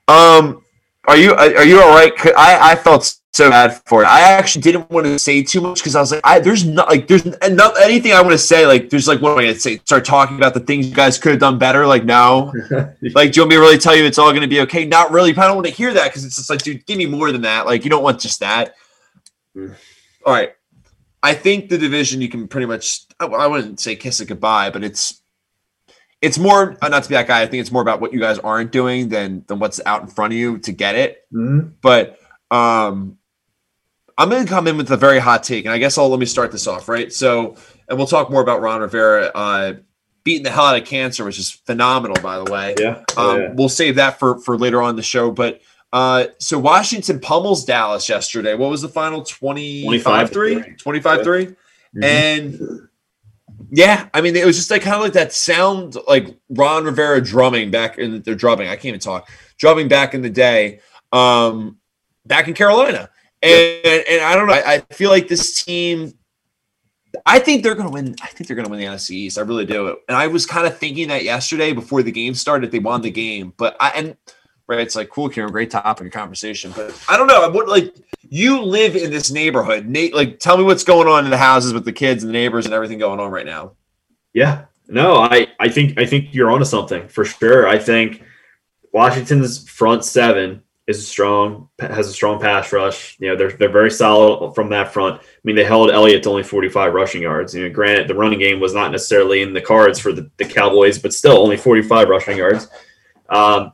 Um, are you are you all right? I I felt so bad for it. I actually didn't want to say too much because I was like, I there's not like there's not anything I want to say. Like there's like what am I gonna say? Start talking about the things you guys could have done better. Like no, like do you want me to really tell you it's all gonna be okay? Not really. But I don't want to hear that because it's just like, dude, give me more than that. Like you don't want just that. Mm. All right. I think the division you can pretty much. I, I wouldn't say kiss it goodbye, but it's it's more uh, not to be that guy. I think it's more about what you guys aren't doing than than what's out in front of you to get it. Mhm. But um, I'm going to come in with a very hot take, and I guess I'll let me start this off, right? So, and we'll talk more about Ron Rivera uh, beating the hell out of cancer, which is phenomenal, by the way. Yeah. Um, yeah. We'll save that for for later on in the show. But uh, so Washington pummels Dallas yesterday. What was the final 25 3? 25 3? Mhm. And yeah, I mean, it was just like kind of like that sound like Ron Rivera drumming back in the drumming. I can't even talk drumming back in the day, um, back in Carolina. And, and I don't know. I, I feel like this team. I think they're going to win. I think they're going to win the NFC East. I really do. And I was kind of thinking that yesterday before the game started, they won the game. But I and right? It's like cool, Kieran, great topic of conversation. But I don't know. What like you live in this neighborhood, Nate? Like, tell me what's going on in the houses with the kids and the neighbors and everything going on right now. Yeah, no, I I think I think you're onto something for sure. I think Washington's front seven is strong, has a strong pass rush. You know, they're they're very solid from that front. I mean, they held Elliott to only 45 rushing yards. You know, granted, the running game was not necessarily in the cards for the, the Cowboys, but still only 45 rushing yards. Um,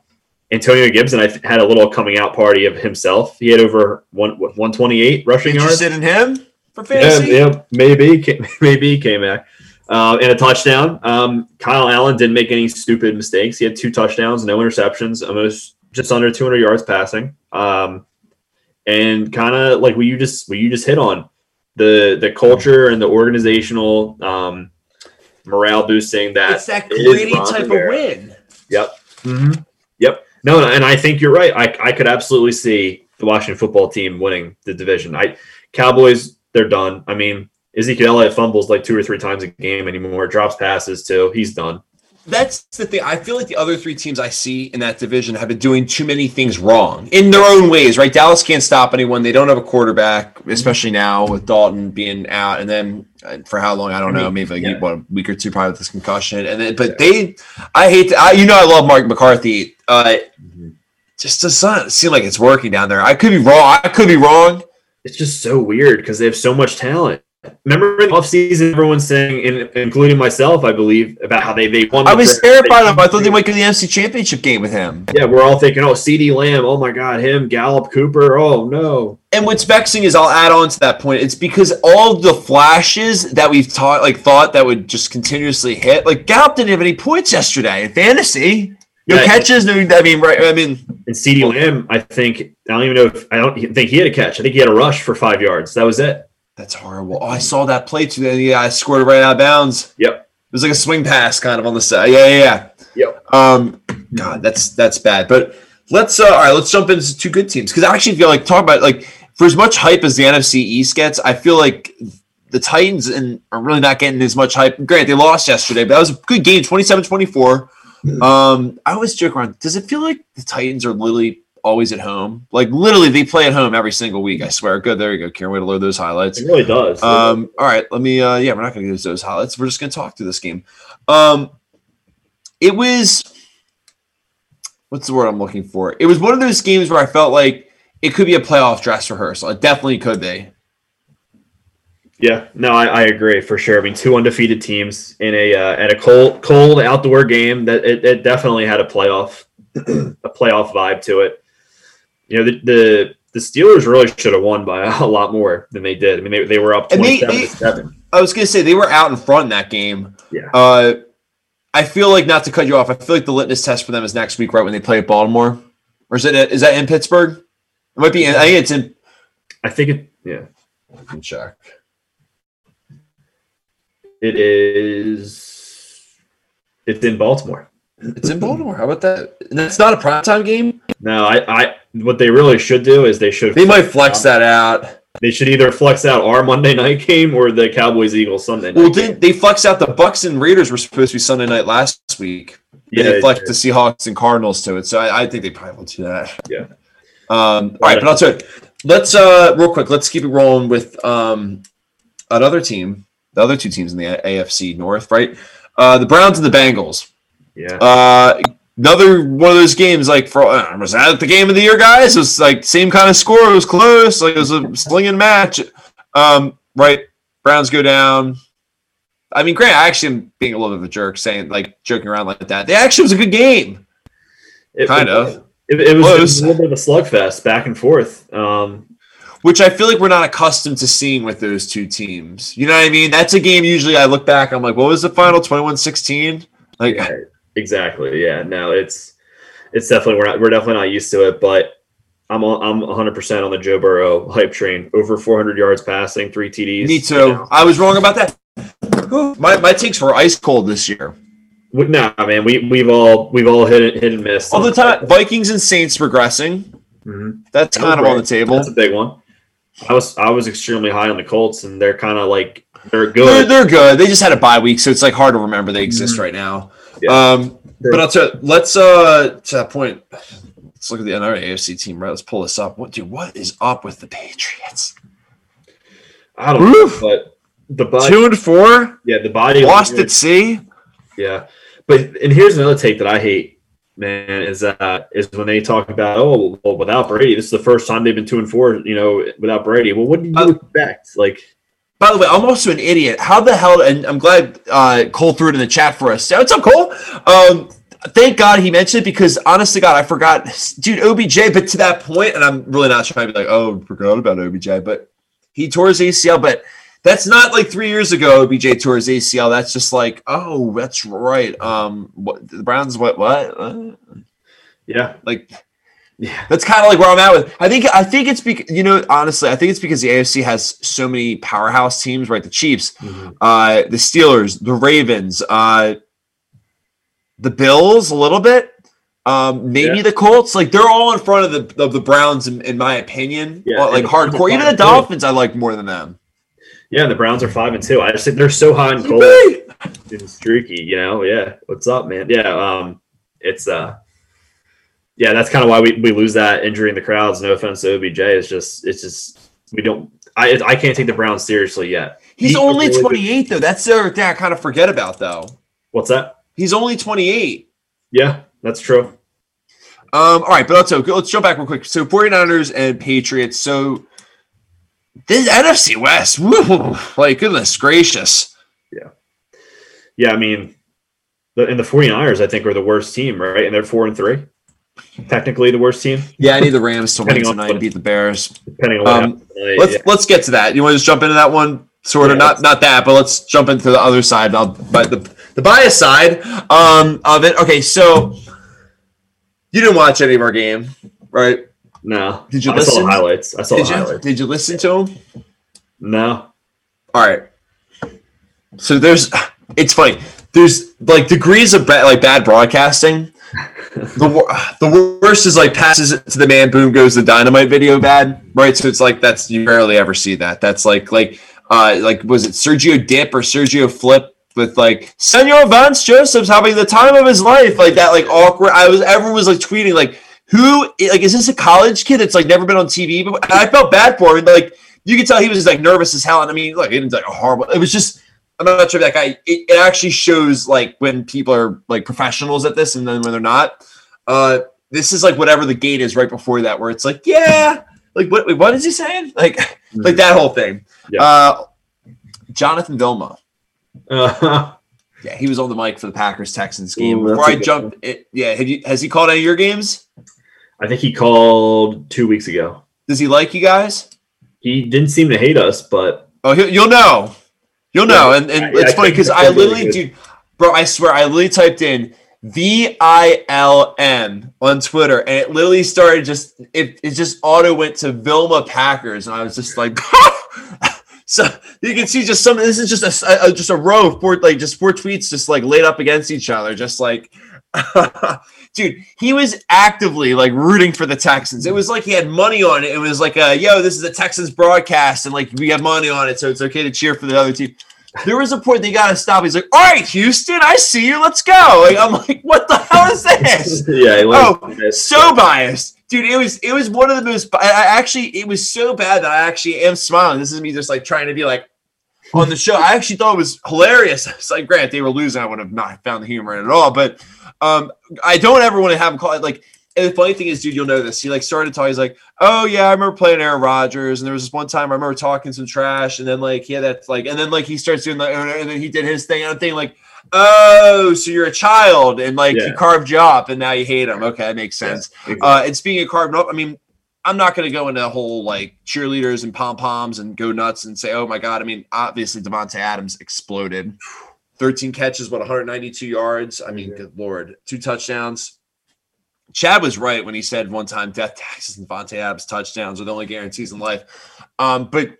Antonio Gibson, I had a little coming out party of himself. He had over one 128 rushing yards. Interested in him for fantasy? Yeah, yeah maybe, maybe came back. Uh, and a touchdown. Um, Kyle Allen didn't make any stupid mistakes. He had two touchdowns, no interceptions, almost just under 200 yards passing. Um, and kind of like what you just what you just hit on the the culture and the organizational um, morale boosting that it's that gritty type of win. Yep. Mm-hmm. Yep. No, and I think you're right. I, I could absolutely see the Washington football team winning the division. I Cowboys, they're done. I mean, Ezekiel Elliott fumbles like two or three times a game anymore. Drops passes too. He's done that's the thing. I feel like the other three teams I see in that division have been doing too many things wrong in their own ways, right? Dallas can't stop anyone. They don't have a quarterback, especially now with Dalton being out. And then uh, for how long, I don't know, maybe like yeah. what, a week or two probably with this concussion. And then, but they, I hate to, I, you know, I love Mark McCarthy. Uh, mm-hmm. Just doesn't seem like it's working down there. I could be wrong. I could be wrong. It's just so weird because they have so much talent. Remember in the offseason, everyone's saying, in, including myself, I believe, about how they they won. I was terrified of him. I thought they might get the NFC Championship game with him. Yeah, we're all thinking, oh, CeeDee Lamb, oh my God, him, Gallup, Cooper, oh no. And what's vexing is I'll add on to that point. It's because all the flashes that we've taught, like thought that would just continuously hit, like Gallup didn't have any points yesterday in fantasy. No yeah, catches. No, I mean, right? I mean, and CeeDee Lamb, I think I don't even know if I don't think he had a catch. I think he had a rush for five yards. That was it. That's horrible. Oh, I saw that play too. Yeah, I scored it right out of bounds. Yep. It was like a swing pass kind of on the side. Yeah, yeah, yeah. Yep. Um, God, that's that's bad. But let's uh, all right. Let's jump into two good teams because I actually feel like talk about like for as much hype as the NFC East gets, I feel like the Titans and are really not getting as much hype. Great, they lost yesterday, but that was a good game, 27-24. Hmm. Um, I always joke around. Does it feel like the Titans are literally always at home. Like literally, they play at home every single week. I swear. Good. There you go, Kieran. Way to load those highlights. It really does. Um, all right. Let me. Uh, yeah, we're not going to use those highlights. We're just going to talk through this game. Um, it was. What's the word I'm looking for? It was one of those games where I felt like it could be a playoff dress rehearsal. It definitely could be. Yeah, no, I, I, agree for sure. I mean, two undefeated teams in a uh, at a cold cold outdoor game that it, it definitely had a playoff a playoff vibe to it you know, the, the the Steelers really should have won by a lot more than they did. I mean, they, they were up 27 they, to 7. I was going to say they were out in front in that game. Yeah. Uh, I feel like not to cut you off. I feel like the litmus test for them is next week, right when they play at Baltimore, or is it is that in Pittsburgh? It might be. In, I think it's in. I think it. Yeah. I can check. It is. It's in Baltimore. It's in Baltimore. How about that? And that's not a primetime game. No, I, I. What they really should do is they should. They might flex out. that out. They should either flex out our Monday night game or the Cowboys Eagles Sunday. Well, they, they flex out the Bucs and Raiders were supposed to be Sunday night last week. Yeah, they flexed the Seahawks and Cardinals to it. So I, I think they probably will do that. Yeah. Um, all right, but I'll tell you. Let's uh real quick. Let's keep it rolling with um another team. The other two teams in the AFC North, right? Uh, the Browns and the Bengals. Yeah. Uh, another one of those games like for uh, was that the game of the year, guys? It was like same kind of score. It was close. Like it was a slinging match. Um, right. Browns go down. I mean, Grant, I actually am being a little bit of a jerk saying like joking around like that. They actually was a good game. It, kind it, of. It, it, was, it, was, a little bit of a slugfest back and forth. Um, which I feel like we're not accustomed to seeing with those two teams. You know what I mean? That's a game usually I look back, I'm like, what was the final 21 16? Like, yeah. Exactly. Yeah. No, it's it's definitely we're not we're definitely not used to it, but I'm I'm 100 percent on the Joe Burrow hype train. Over 400 yards passing, three TDs. Me too. You know. I was wrong about that. My my takes were ice cold this year. No, nah, man, we we've all we've all hit hit and miss all the time. Vikings and Saints regressing. Mm-hmm. That's kind of on the table. That's a big one. I was I was extremely high on the Colts, and they're kind of like they're good. They're, they're, good. They just had a bye week, so it's like hard to remember they exist mm-hmm. right now. Yeah. Um, but I'll tell you, let's uh to that point. Let's look at the another AFC team, right? Let's pull this up. What dude, what is up with the Patriots? I don't know, but the body, Two and four, yeah, the body lost at sea. Yeah, but and here's another take that I hate, man, is uh is when they talk about oh well without Brady, this is the first time they've been two and four, you know, without Brady. Well, what do you Uh, expect? Like, By the way, I'm also an idiot. How the hell? And I'm glad uh, Cole threw it in the chat for us. What's up, Cole? Um, thank God he mentioned it because honestly, God, I forgot, dude, OBJ. But to that point, and I'm really not trying to be like, oh, forgot about OBJ, but he tore his ACL. But that's not like three years ago. OBJ tore his ACL. That's just like, oh, that's right. Um, what the Browns? What? What? Uh, yeah, like yeah, that's kind of like where I'm at with. I think I think it's because you know honestly, I think it's because the AFC has so many powerhouse teams, right? The Chiefs, Mhm. uh, the Steelers, the Ravens, uh, the Bills, a little bit, um, maybe Yeah. the Colts. Like they're all in front of the of the Browns, in, in my opinion. Yeah, like and the Browns are hardcore. Even the. Dolphins, I like more than them. yeah. The Browns are five and two. I just think they're so high and cold and streaky. You know, yeah. What's up, man? Yeah, um, it's uh. Yeah, that's kind of why we, we lose that injury in the crowds. No offense to OBJ. It's just it's just we don't. I I can't take the Browns seriously yet. He's He- only 28 though. That's the other thing I kind of forget about though. What's that? He's only 28. Yeah, that's true. Um, all right, but let's let's jump back real quick. So 49ers and Patriots. So this NFC West, woo, like goodness gracious. Yeah. Yeah, I mean, the, and the 49ers, I think, are the worst team, right? And they're four and three. Technically, the worst team, Yeah, I need the Rams to win on tonight beat the Bears. depending on what Um, tonight. Let's yeah. let's get to that. You want to just jump into that one? Sort of Yeah, not not that, but let's jump into the other side. I'll, but the the bias side um, of it. Okay, so you didn't watch any of our game, right? No. Did you I saw listen? the highlights. I saw Did the you highlights. did you listen to them? No. All right. So there's, it's funny. There's like degrees of bad, like bad broadcasting. The the worst is like passes it to the man, boom goes the dynamite video bad, right? So it's like that's you rarely ever see that. That's like like uh like was it Sergio Dipp or Sergio Flip with like Senor Vance Joseph's having the time of his life, like that, like awkward. I was everyone was like tweeting like who like is this a college kid that's like never been on TV? But I felt bad for him. Like you could tell he was just like nervous as hell. And I mean, look, it was like a horrible. It was just I'm not sure if that guy. It, it actually shows like when people are like professionals at this, and then when they're not. Uh, this is like whatever the gate is right before that, where it's like, yeah, like what? Wait, what is he saying? Like, like that whole thing. Yeah. Uh, Jonathan Vilma. Uh, Yeah, he was on the mic for the Packers Texans game. Ooh, Before I jumped, it, yeah, you, has he called any of your games? I think he called two weeks ago. Does he like you guys? He didn't seem to hate us, but Oh, he'll, you'll know. You'll know. And, and Yeah, it's I funny because I literally, dude, bro, I swear, I literally typed in V I L M on Twitter and it literally started just, it, it just auto went to Vilma Packers. And I was just like, so you can see just some, this is just a, a- just a row of four, like just four tweets just like laid up against each other. Just like, dude, he was actively like rooting for the Texans. It was like he had money on it. It was like, uh, yo, this is a Texans broadcast, and like we have money on it, so it's okay to cheer for the other team. There was a point they got to stop. He's like, all right, Houston, I see you. Let's go. Like, I'm like, what the hell is this? yeah, Oh, so biased, dude. It was it was one of the most. I, I actually it was so bad that I actually am smiling. This is me just like trying to be like on the show. I actually thought it was hilarious. It's like, grant they were losing, I would have not found the humor in it at all. But um, I don't ever want to have him call it like. And the funny thing is, dude, you'll know this. He like started talking. He's like, "Oh yeah, I remember playing Aaron Rodgers, and there was this one time I remember talking some trash, and then like he had that like, and then like he starts doing the, and then he did his thing, and I'm thinking like, oh, so you're a child, and like he carved you up, and now you hate him. Okay, that makes sense. Exactly. Uh, and speaking of carving up, I mean, I'm not going to go into the whole like cheerleaders and pom poms and go nuts and say, oh my god. I mean, obviously Davante Adams exploded, 13 catches, what 192 yards. I mean, Yeah. good lord, two touchdowns. Chad was right when he said one time death taxes and Davante Adams touchdowns are the only guarantees in life. Um, but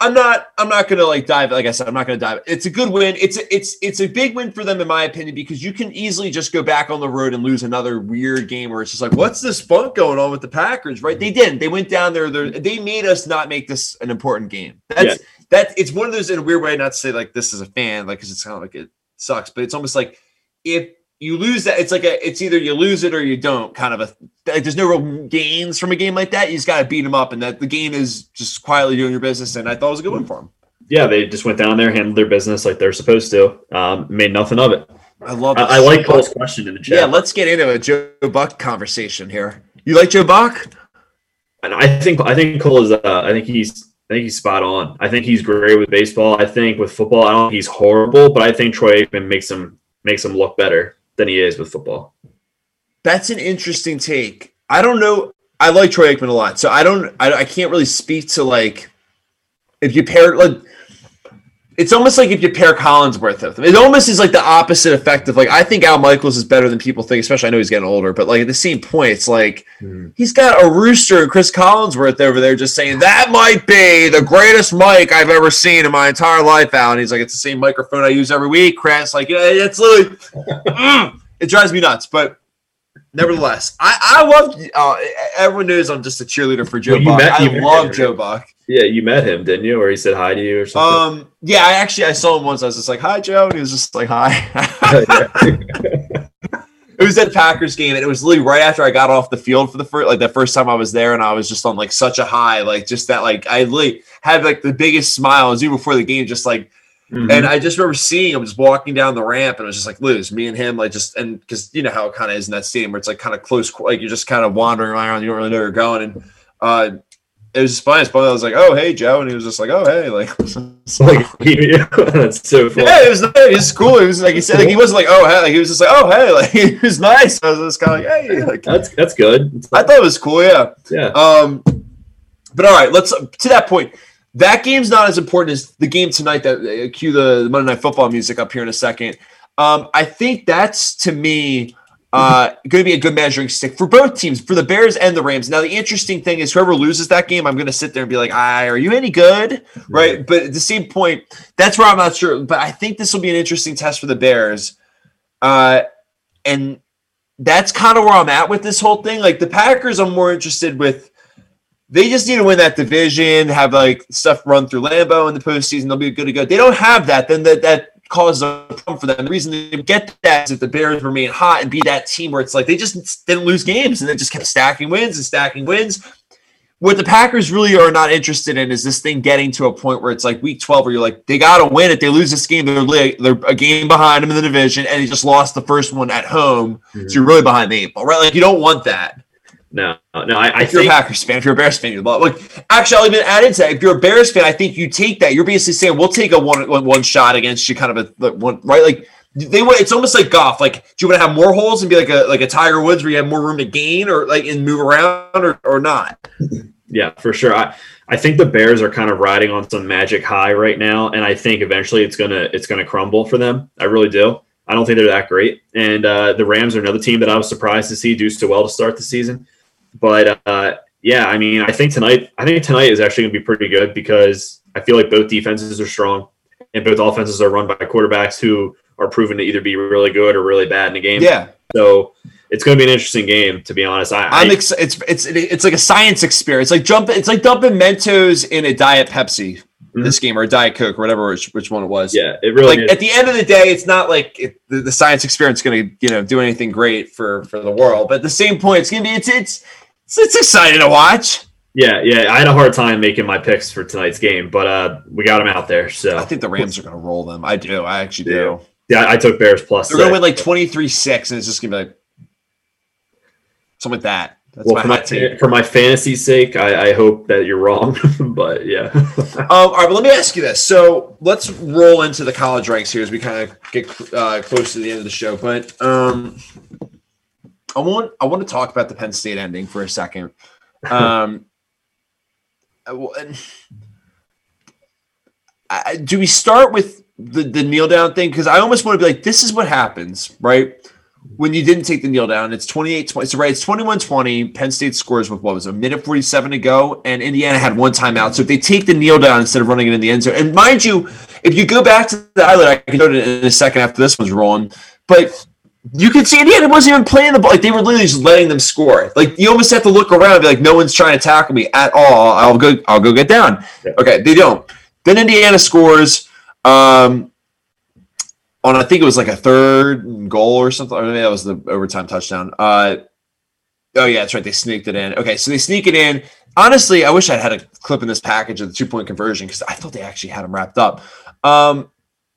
I'm not I'm not gonna like dive like I said I'm not gonna dive. It's a good win. It's a, it's it's a big win for them in my opinion because you can easily just go back on the road and lose another weird game where it's just like what's this funk going on with the Packers right? They didn't. They went down there. They made us not make this an important game. That's that. It's one of those in a weird way. Not to say like this is a fan like because it's kind of like it sucks, but it's almost like if you lose that. It's like a, it's either you lose it or you don't. Kind of a, like there's no real gains from a game like that. You just got to beat them up, and that the game is just quietly doing your business. And I thought it was a good one for them. Yeah, they just went down there, handled their business like they're supposed to, um, made nothing of it. I love. I, I like Cole's question in the chat. Yeah, let's get into a Joe Buck conversation here. You like Joe Buck? And I think I think Cole is. Uh, I think he's. I think he's spot on. I think he's great with baseball. I think with football, I don't think he's horrible, but I think Troy Aikman makes him makes him look better than he is with football. That's an interesting take. I don't know. I like Troy Aikman a lot, so I don't. I, I can't really speak to like if you pair like. It's almost like if you pair Collinsworth with him. It almost is like the opposite effect of like I think Al Michaels is better than people think, especially I know he's getting older, but like at the same point, it's like mm-hmm. he's got a rooster and Chris Collinsworth over there just saying that might be the greatest mic I've ever seen in my entire life, Al. And he's like, it's the same microphone I use every week, Chris. Like, yeah, it's literally mm, it drives me nuts. But nevertheless, I, I love uh, everyone knows I'm just a cheerleader for Joe well, Buck. Met, I love him, Joe Buck. Yeah, you met him, didn't you? Or he said hi to you or something? Um, yeah, I actually I saw him once. I was just like, "Hi, Joe," and he was just like, "Hi." it was at Packers game, and it was literally right after I got off the field for the first, like the first time I was there, and I was just on like such a high, like just that, like I literally had like the biggest smile. It was even before the game, just like Mm-hmm. And I just remember seeing him just walking down the ramp, and it was just like Liz, me and him, like just and because you know how it kind of is in that stadium where it's like kind of close, like you're just kind of wandering around, you don't really know where you're going, and uh, it was just funny. It's funny. I was like, "Oh, hey, Joe," and he was just like, "Oh, hey," like, like that's so funny. Yeah, it was it was cool. It was like he said, like he wasn't like, "Oh, hey," like he was just like, "Oh, hey," like he was nice. I was just kind of like, "Hey," like that's that's good. I thought it was cool. Yeah, yeah. Um, but all right, let's to that point that game's not as important as the game tonight. That uh, cue the, the Monday Night Football music up here in a second. Um, I think that's to me uh, going to be a good measuring stick for both teams, for the Bears and the Rams. Now, the interesting thing is, whoever loses that game, I'm going to sit there and be like, "I, are you any good?" Right? But at the same point, that's where I'm not sure. But I think this will be an interesting test for the Bears, uh, and that's kind of where I'm at with this whole thing. Like the Packers, I'm more interested with they just need to win that division, have like stuff run through Lambeau in the postseason. They'll be good to go. They don't have that, then that that causes a problem for them. The reason they get that is if the Bears remain hot and be that team where it's like they just didn't lose games and they just kept stacking wins and stacking wins. What the Packers really are not interested in is this thing getting to a point where it's like week 12 where you're like, they got to win it. They lose this game, they're, they're a game behind them in the division, and they just lost the first one at home. Mm-hmm. So you're really behind the eight ball, right? Like you don't want that. No, no. I, I if you're think, a Packers fan, if you're a Bears fan, you love. Like, actually, I'll even add into that. If you're a Bears fan, I think you take that. You're basically saying we'll take a one one, one shot against you, kind of a one right. Like they want. It's almost like golf. Like, do you want to have more holes and be like a like a Tiger Woods where you have more room to gain, or like and move around, or or not? Yeah, for sure. I I think the Bears are kind of riding on some magic high right now, and I think eventually it's gonna it's gonna crumble for them. I really do. I don't think they're that great. And uh, the Rams are another team that I was surprised to see do so well to start the season. But uh, yeah, I mean, I think tonight, I think tonight is actually going to be pretty good because I feel like both defenses are strong and both offenses are run by quarterbacks who are proven to either be really good or really bad in the game. Yeah. So it's going to be an interesting game, to be honest. I, am ex- it's it's it's like a science experience. Like jump, it's like dumping Mentos in a diet Pepsi mm-hmm. this game or a diet Coke or whatever which, which one it was. Yeah, it really. Like is. at the end of the day, it's not like it, the, the science experience is going to you know do anything great for for the world, but at the same point, it's going to be it's it's it's, it's exciting to watch. Yeah, yeah. I had a hard time making my picks for tonight's game, but uh, we got them out there. So I think the Rams are going to roll them. I do. I actually do. Yeah, I took Bears plus. They're going to win like 23-6, and it's just going to be like something like that. That's well, my for, my, for my fantasy sake, I, I, hope that you're wrong, but yeah. um, all right, but let me ask you this. So let's roll into the college ranks here as we kind of get uh, close to the end of the show. But um, I want I want to talk about the Penn State ending for a second. Um, I, do we start with the, the kneel down thing? Because I almost want to be like, this is what happens, right? When you didn't take the kneel down, it's 28 20. So, right, it's 21 20. Penn State scores with what was a minute 47 to go, and Indiana had one timeout. So, if they take the kneel down instead of running it in the end zone, and mind you, if you go back to the highlight, I can go to in a second after this one's rolling, but you could see Indiana wasn't even playing the ball. Like they were literally just letting them score. Like you almost have to look around and be like, no one's trying to tackle me at all. I'll go. I'll go get down. Yeah. Okay, they don't. Then Indiana scores. Um, on I think it was like a third goal or something. Or maybe that was the overtime touchdown. Uh, oh yeah, that's right. They sneaked it in. Okay, so they sneak it in. Honestly, I wish I had a clip in this package of the two point conversion because I thought they actually had them wrapped up. Um,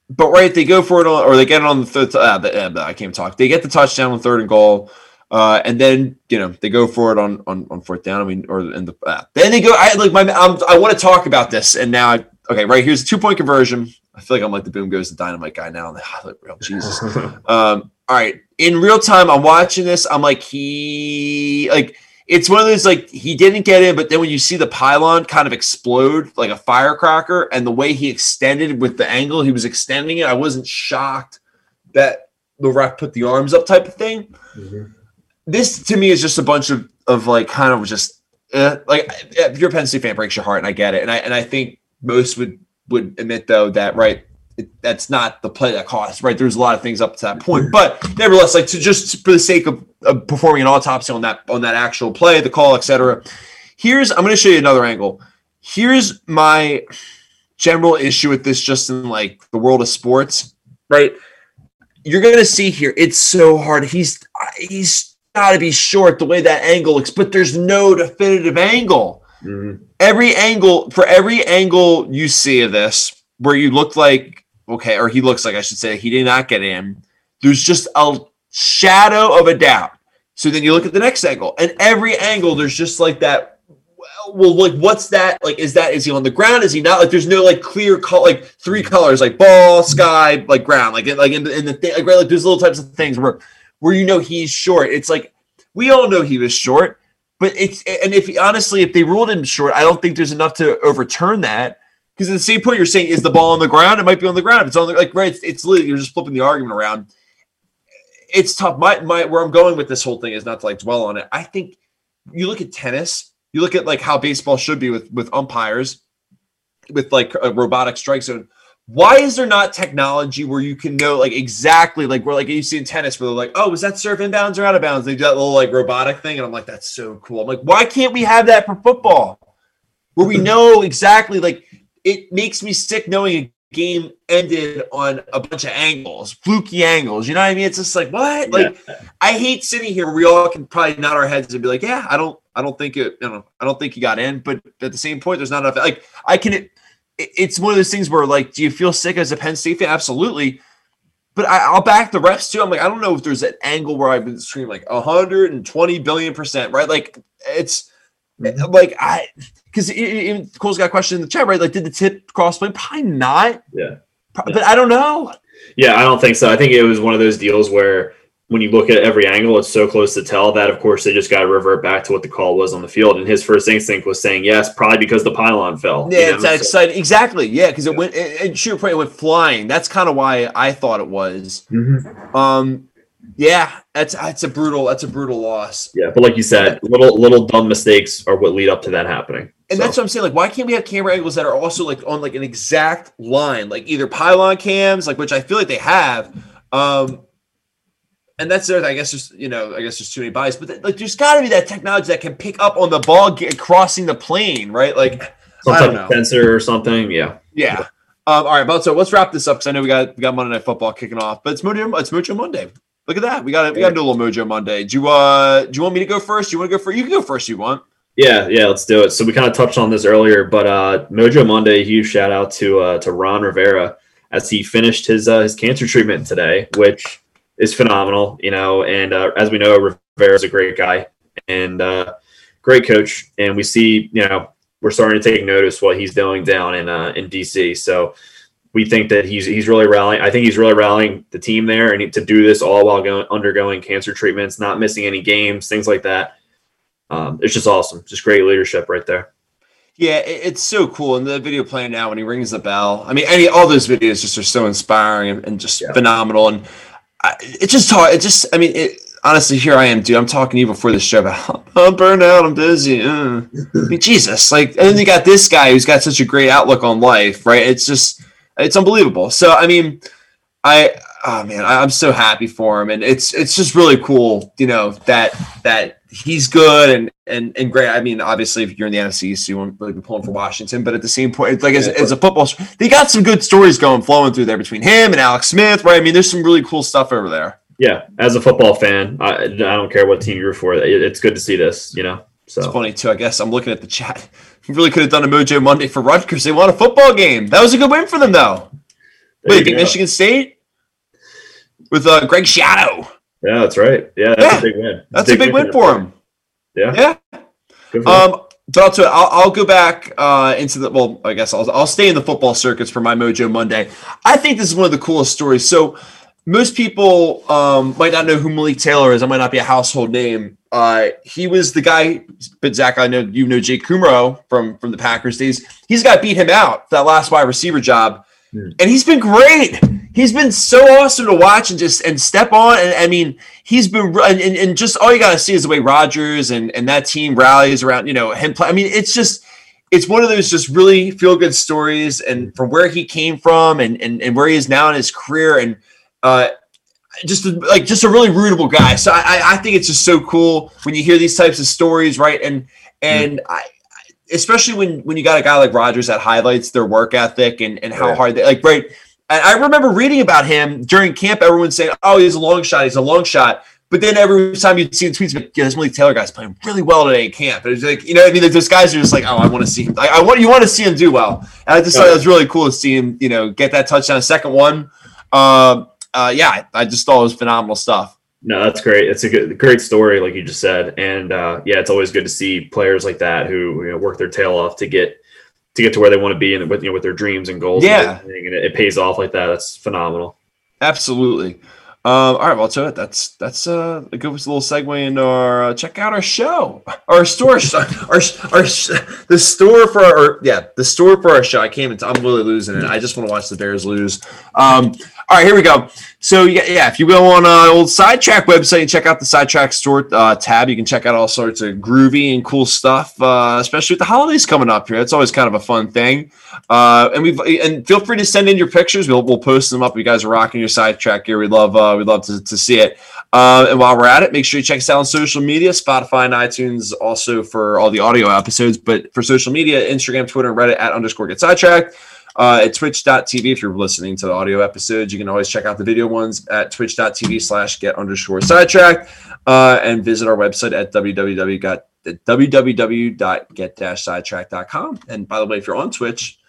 but right, they go for it on, or they get it on the third. Uh, the, I can't talk. They get the touchdown on third and goal. Uh, and then you know they go for it on on, on fourth down. I mean, or in the uh, then they go. I like my. I'm, I want to talk about this, and now I okay. Right here's a two point conversion. I feel like I'm like the boom goes the dynamite guy now the highlight reel. Jesus. um, all right, in real time, I'm watching this. I'm like he like it's one of those like he didn't get in, but then when you see the pylon kind of explode like a firecracker, and the way he extended with the angle he was extending it, I wasn't shocked that the ref put the arms up type of thing. Mm-hmm. This to me is just a bunch of of like kind of just uh, like if you're a Penn State fan, breaks your heart, and I get it, and I and I think most would would admit though that right it, that's not the play that costs, right? There's a lot of things up to that point, but nevertheless, like to just for the sake of, of performing an autopsy on that on that actual play, the call, etc. Here's I'm going to show you another angle. Here's my general issue with this, just in like the world of sports, right? You're going to see here, it's so hard. He's he's got to be short the way that angle looks, but there's no definitive angle. Mm-hmm. Every angle for every angle you see of this, where you look like okay, or he looks like I should say he did not get in. There's just a shadow of a doubt. So then you look at the next angle, and every angle there's just like that. Well, like what's that? Like, is that is he on the ground? Is he not? Like, there's no like clear color, like three colors, like ball, sky, like ground, like like in the in the thing, like right, like there's little types of things where where you know he's short. It's like we all know he was short, but it's and if honestly, if they ruled him short, I don't think there's enough to overturn that. Because at the same point, you're saying, is the ball on the ground? It might be on the ground. If it's on the like, right? It's, it's literally you're just flipping the argument around. It's tough. My my where I'm going with this whole thing is not to like dwell on it. I think you look at tennis. You look at like how baseball should be with with umpires, with like a robotic strike zone. Why is there not technology where you can know like exactly like where like you see in tennis where they're like, oh, was that serve inbounds or out of bounds? They do that little like robotic thing, and I'm like, that's so cool. I'm like, why can't we have that for football? Where we know exactly like it makes me sick knowing game ended on a bunch of angles, fluky angles. You know what I mean? It's just like what? Like yeah. I hate sitting here. We all can probably nod our heads and be like, yeah, I don't, I don't think it. You know, I don't think he got in. But at the same point, there's not enough. Like I can. It, it's one of those things where like, do you feel sick as a Penn State fan? Absolutely. But I, will back the refs too. I'm like, I don't know if there's an angle where I've been screaming like 120 billion percent, right? Like it's mm-hmm. like I because Cole's got a question in the chat, right? Like, did the tip cross play? Probably not. Yeah. But I don't know. Yeah, I don't think so. I think it was one of those deals where when you look at every angle, it's so close to tell that, of course, they just got to revert back to what the call was on the field. And his first instinct was saying yes, probably because the pylon fell. Yeah, you know? it's that so, exciting. Exactly. Yeah, because it yeah. went, and sure, it went flying. That's kind of why I thought it was. Mm-hmm. Um, yeah, that's that's a brutal that's a brutal loss. Yeah, but like you said, little little dumb mistakes are what lead up to that happening. And so. that's what I'm saying. Like, why can't we have camera angles that are also like on like an exact line, like either pylon cams, like which I feel like they have. Um, and that's there. I guess just you know, I guess there's too many bias, but like there's got to be that technology that can pick up on the ball get, crossing the plane, right? Like some type of sensor or something. Yeah. Yeah. Um, all right, but so let's wrap this up because I know we got we got Monday Night Football kicking off, but it's Mojo it's Mojo Monday. Look at that. We got we got to do a little Mojo Monday. Do you uh do you want me to go first? Do you want to go first? You can go first. You want? Yeah, yeah, let's do it. So we kind of touched on this earlier, but uh Mojo Monday, huge shout out to uh to Ron Rivera as he finished his uh, his cancer treatment today, which is phenomenal, you know. And uh, as we know, Rivera is a great guy and uh, great coach, and we see, you know, we're starting to take notice what he's doing down in uh, in DC. So we think that he's he's really rallying. I think he's really rallying the team there, and to do this all while going undergoing cancer treatments, not missing any games, things like that. Um, it's just awesome, just great leadership right there. Yeah, it's so cool. And the video playing now when he rings the bell. I mean, any all those videos just are so inspiring and, just yeah. phenomenal. And I, it just taught. It just. I mean, it, honestly, here I am, dude. I'm talking to you before the show about I'm burned out. I'm busy. Uh. I mean, Jesus, like, and then you got this guy who's got such a great outlook on life, right? It's just it's unbelievable. So I mean, I oh man, I, am so happy for him, and it's it's just really cool, you know, that that he's good and and and great. I mean, obviously, if you're in the NFC, so you won't really be pulling for Washington. But at the same point, it's like as, as a football, they got some good stories going flowing through there between him and Alex Smith, right? I mean, there's some really cool stuff over there. Yeah, as a football fan, I, I don't care what team you're for. It's good to see this, you know. So it's funny too. I guess I'm looking at the chat. We really could have done a Mojo Monday for Rutgers. They won a football game. That was a good win for them, though. There Wait, Michigan State with uh, Greg Schiano. Yeah, that's right. Yeah, that's yeah, a big win. That's, that's a big, win, win for him. Yeah. Yeah. Um, but I'll, I'll, I'll go back uh, into the well. I guess I'll I'll stay in the football circuits for my Mojo Monday. I think this is one of the coolest stories. So most people um, might not know who Malik Taylor is. I might not be a household name. Uh, he was the guy, but Zach, I know you know Jake Kumerow from from the Packers days. He's got beat him out that last wide receiver job, mm. and he's been great he's been so awesome to watch and just and step on. And I mean, he's been and, and just all you gotta see is the way Rodgers and and that team rallies around you know him. Play. I mean, it's just it's one of those just really feel good stories and from where he came from and and, and where he is now in his career and uh just like just a really rootable guy. So I I think it's just so cool when you hear these types of stories, right? And and mm. I especially when when you got a guy like Rodgers that highlights their work ethic and and how hard they like right and I remember reading about him during camp. Everyone saying, "Oh, he's a long shot. He's a long shot." But then every time you'd see the tweets, like, yeah, this Malik Taylor guy's playing really well today in camp. And it's like, you know, I mean, those guys are just like, oh, I want to see him. I, I, want you want to see him do well. And I just thought it was really cool to see him, you know, get that touchdown. Second one, uh, uh, yeah, I just thought it was phenomenal stuff. No, that's great. It's a good, great story, like you just said, and uh, yeah, it's always good to see players like that who you know, work their tail off to get to get to where they want to be and with you know with their dreams and goals. Yeah, and, and it, it, pays off like that. That's phenomenal. Absolutely. Um, all right, well, so that's that's uh, a good little segue into our uh, check out our show, our store, our our the store for our yeah the store for our show. I came into I'm really losing it. I just want to watch the Bears lose. Um, all right, here we go. So yeah, yeah, if you go on uh, old Sidetrack website and check out the Sidetrack store uh, tab, you can check out all sorts of groovy and cool stuff, uh, especially with the holidays coming up here. It's always kind of a fun thing. Uh, and we've and feel free to send in your pictures. We'll we'll post them up. You guys are rocking your Sidetrack here. We love uh, we'd love to, to see it. Uh, and while we're at it, make sure you check us out on social media, Spotify and iTunes, also for all the audio episodes. But for social media, Instagram, Twitter, Reddit at underscore get sidetracked. Uh, at twitch.tv, if you're listening to the audio episodes, you can always check out the video ones at twitch.tv slash get underscore sidetracked uh, and visit our website at www www.get-sidetrack.com. And by the way, if you're on Twitch,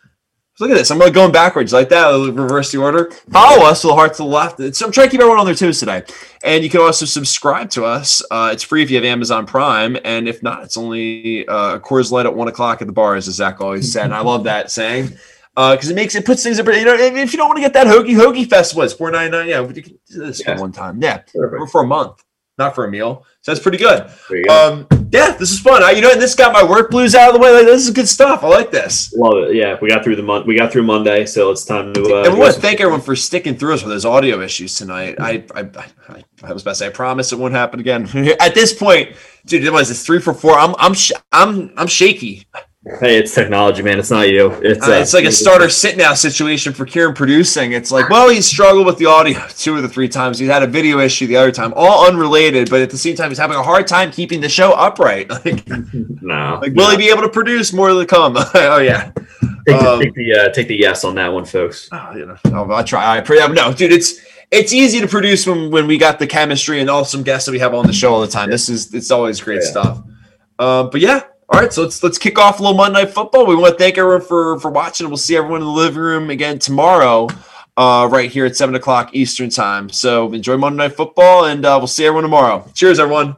look at this. I'm going backwards like that. reverse the order. Follow us to the heart to the left. So I'm trying to keep everyone on their toes today. And you can also subscribe to us. Uh, it's free if you have Amazon Prime. And if not, it's only uh, Coors Light at one o'clock at the bar, as Zach always said. And I love that saying because uh, it makes it puts things in. You know, if you don't want to get that hoagie hoagie festival, it's four ninety nine. Yeah, we can do this yeah. for one time. Yeah, Perfect. for a month, not for a meal. So that's pretty good. Um, yeah, this is fun. I, you know, and this got my work blues out of the way. Like this is good stuff. I like this. Love it. Yeah, we got through the month. We got through Monday, so it's time to. Uh, and we want to thank everyone for sticking through us with those audio issues tonight. I, I, I, I was about to say, I promise it won't happen again. At this point, dude, it was three for four. I'm, I'm, sh- I'm, I'm shaky. Hey, it's technology, man. It's not you. It's uh, uh, it's like a starter sit now situation for Kieran producing. It's like, well, he struggled with the audio two or the three times. He had a video issue the other time, all unrelated, but at the same time, he's having a hard time keeping the show upright. Like, no, like, will he be able to produce more to come? oh yeah. Take the, um, take the, uh, take the yes on that one, folks. Oh, you know, I'll, I'll try. I pray. No, dude, it's it's easy to produce when when we got the chemistry and awesome guests that we have on the show all the time. This is it's always great yeah. stuff. Um, but yeah, all right, so let's let's kick off a little Monday Night Football. We want to thank everyone for for watching. We'll see everyone in the living room again tomorrow, uh, right here at seven o'clock Eastern time. So enjoy Monday Night Football, and uh, we'll see everyone tomorrow. Cheers, everyone.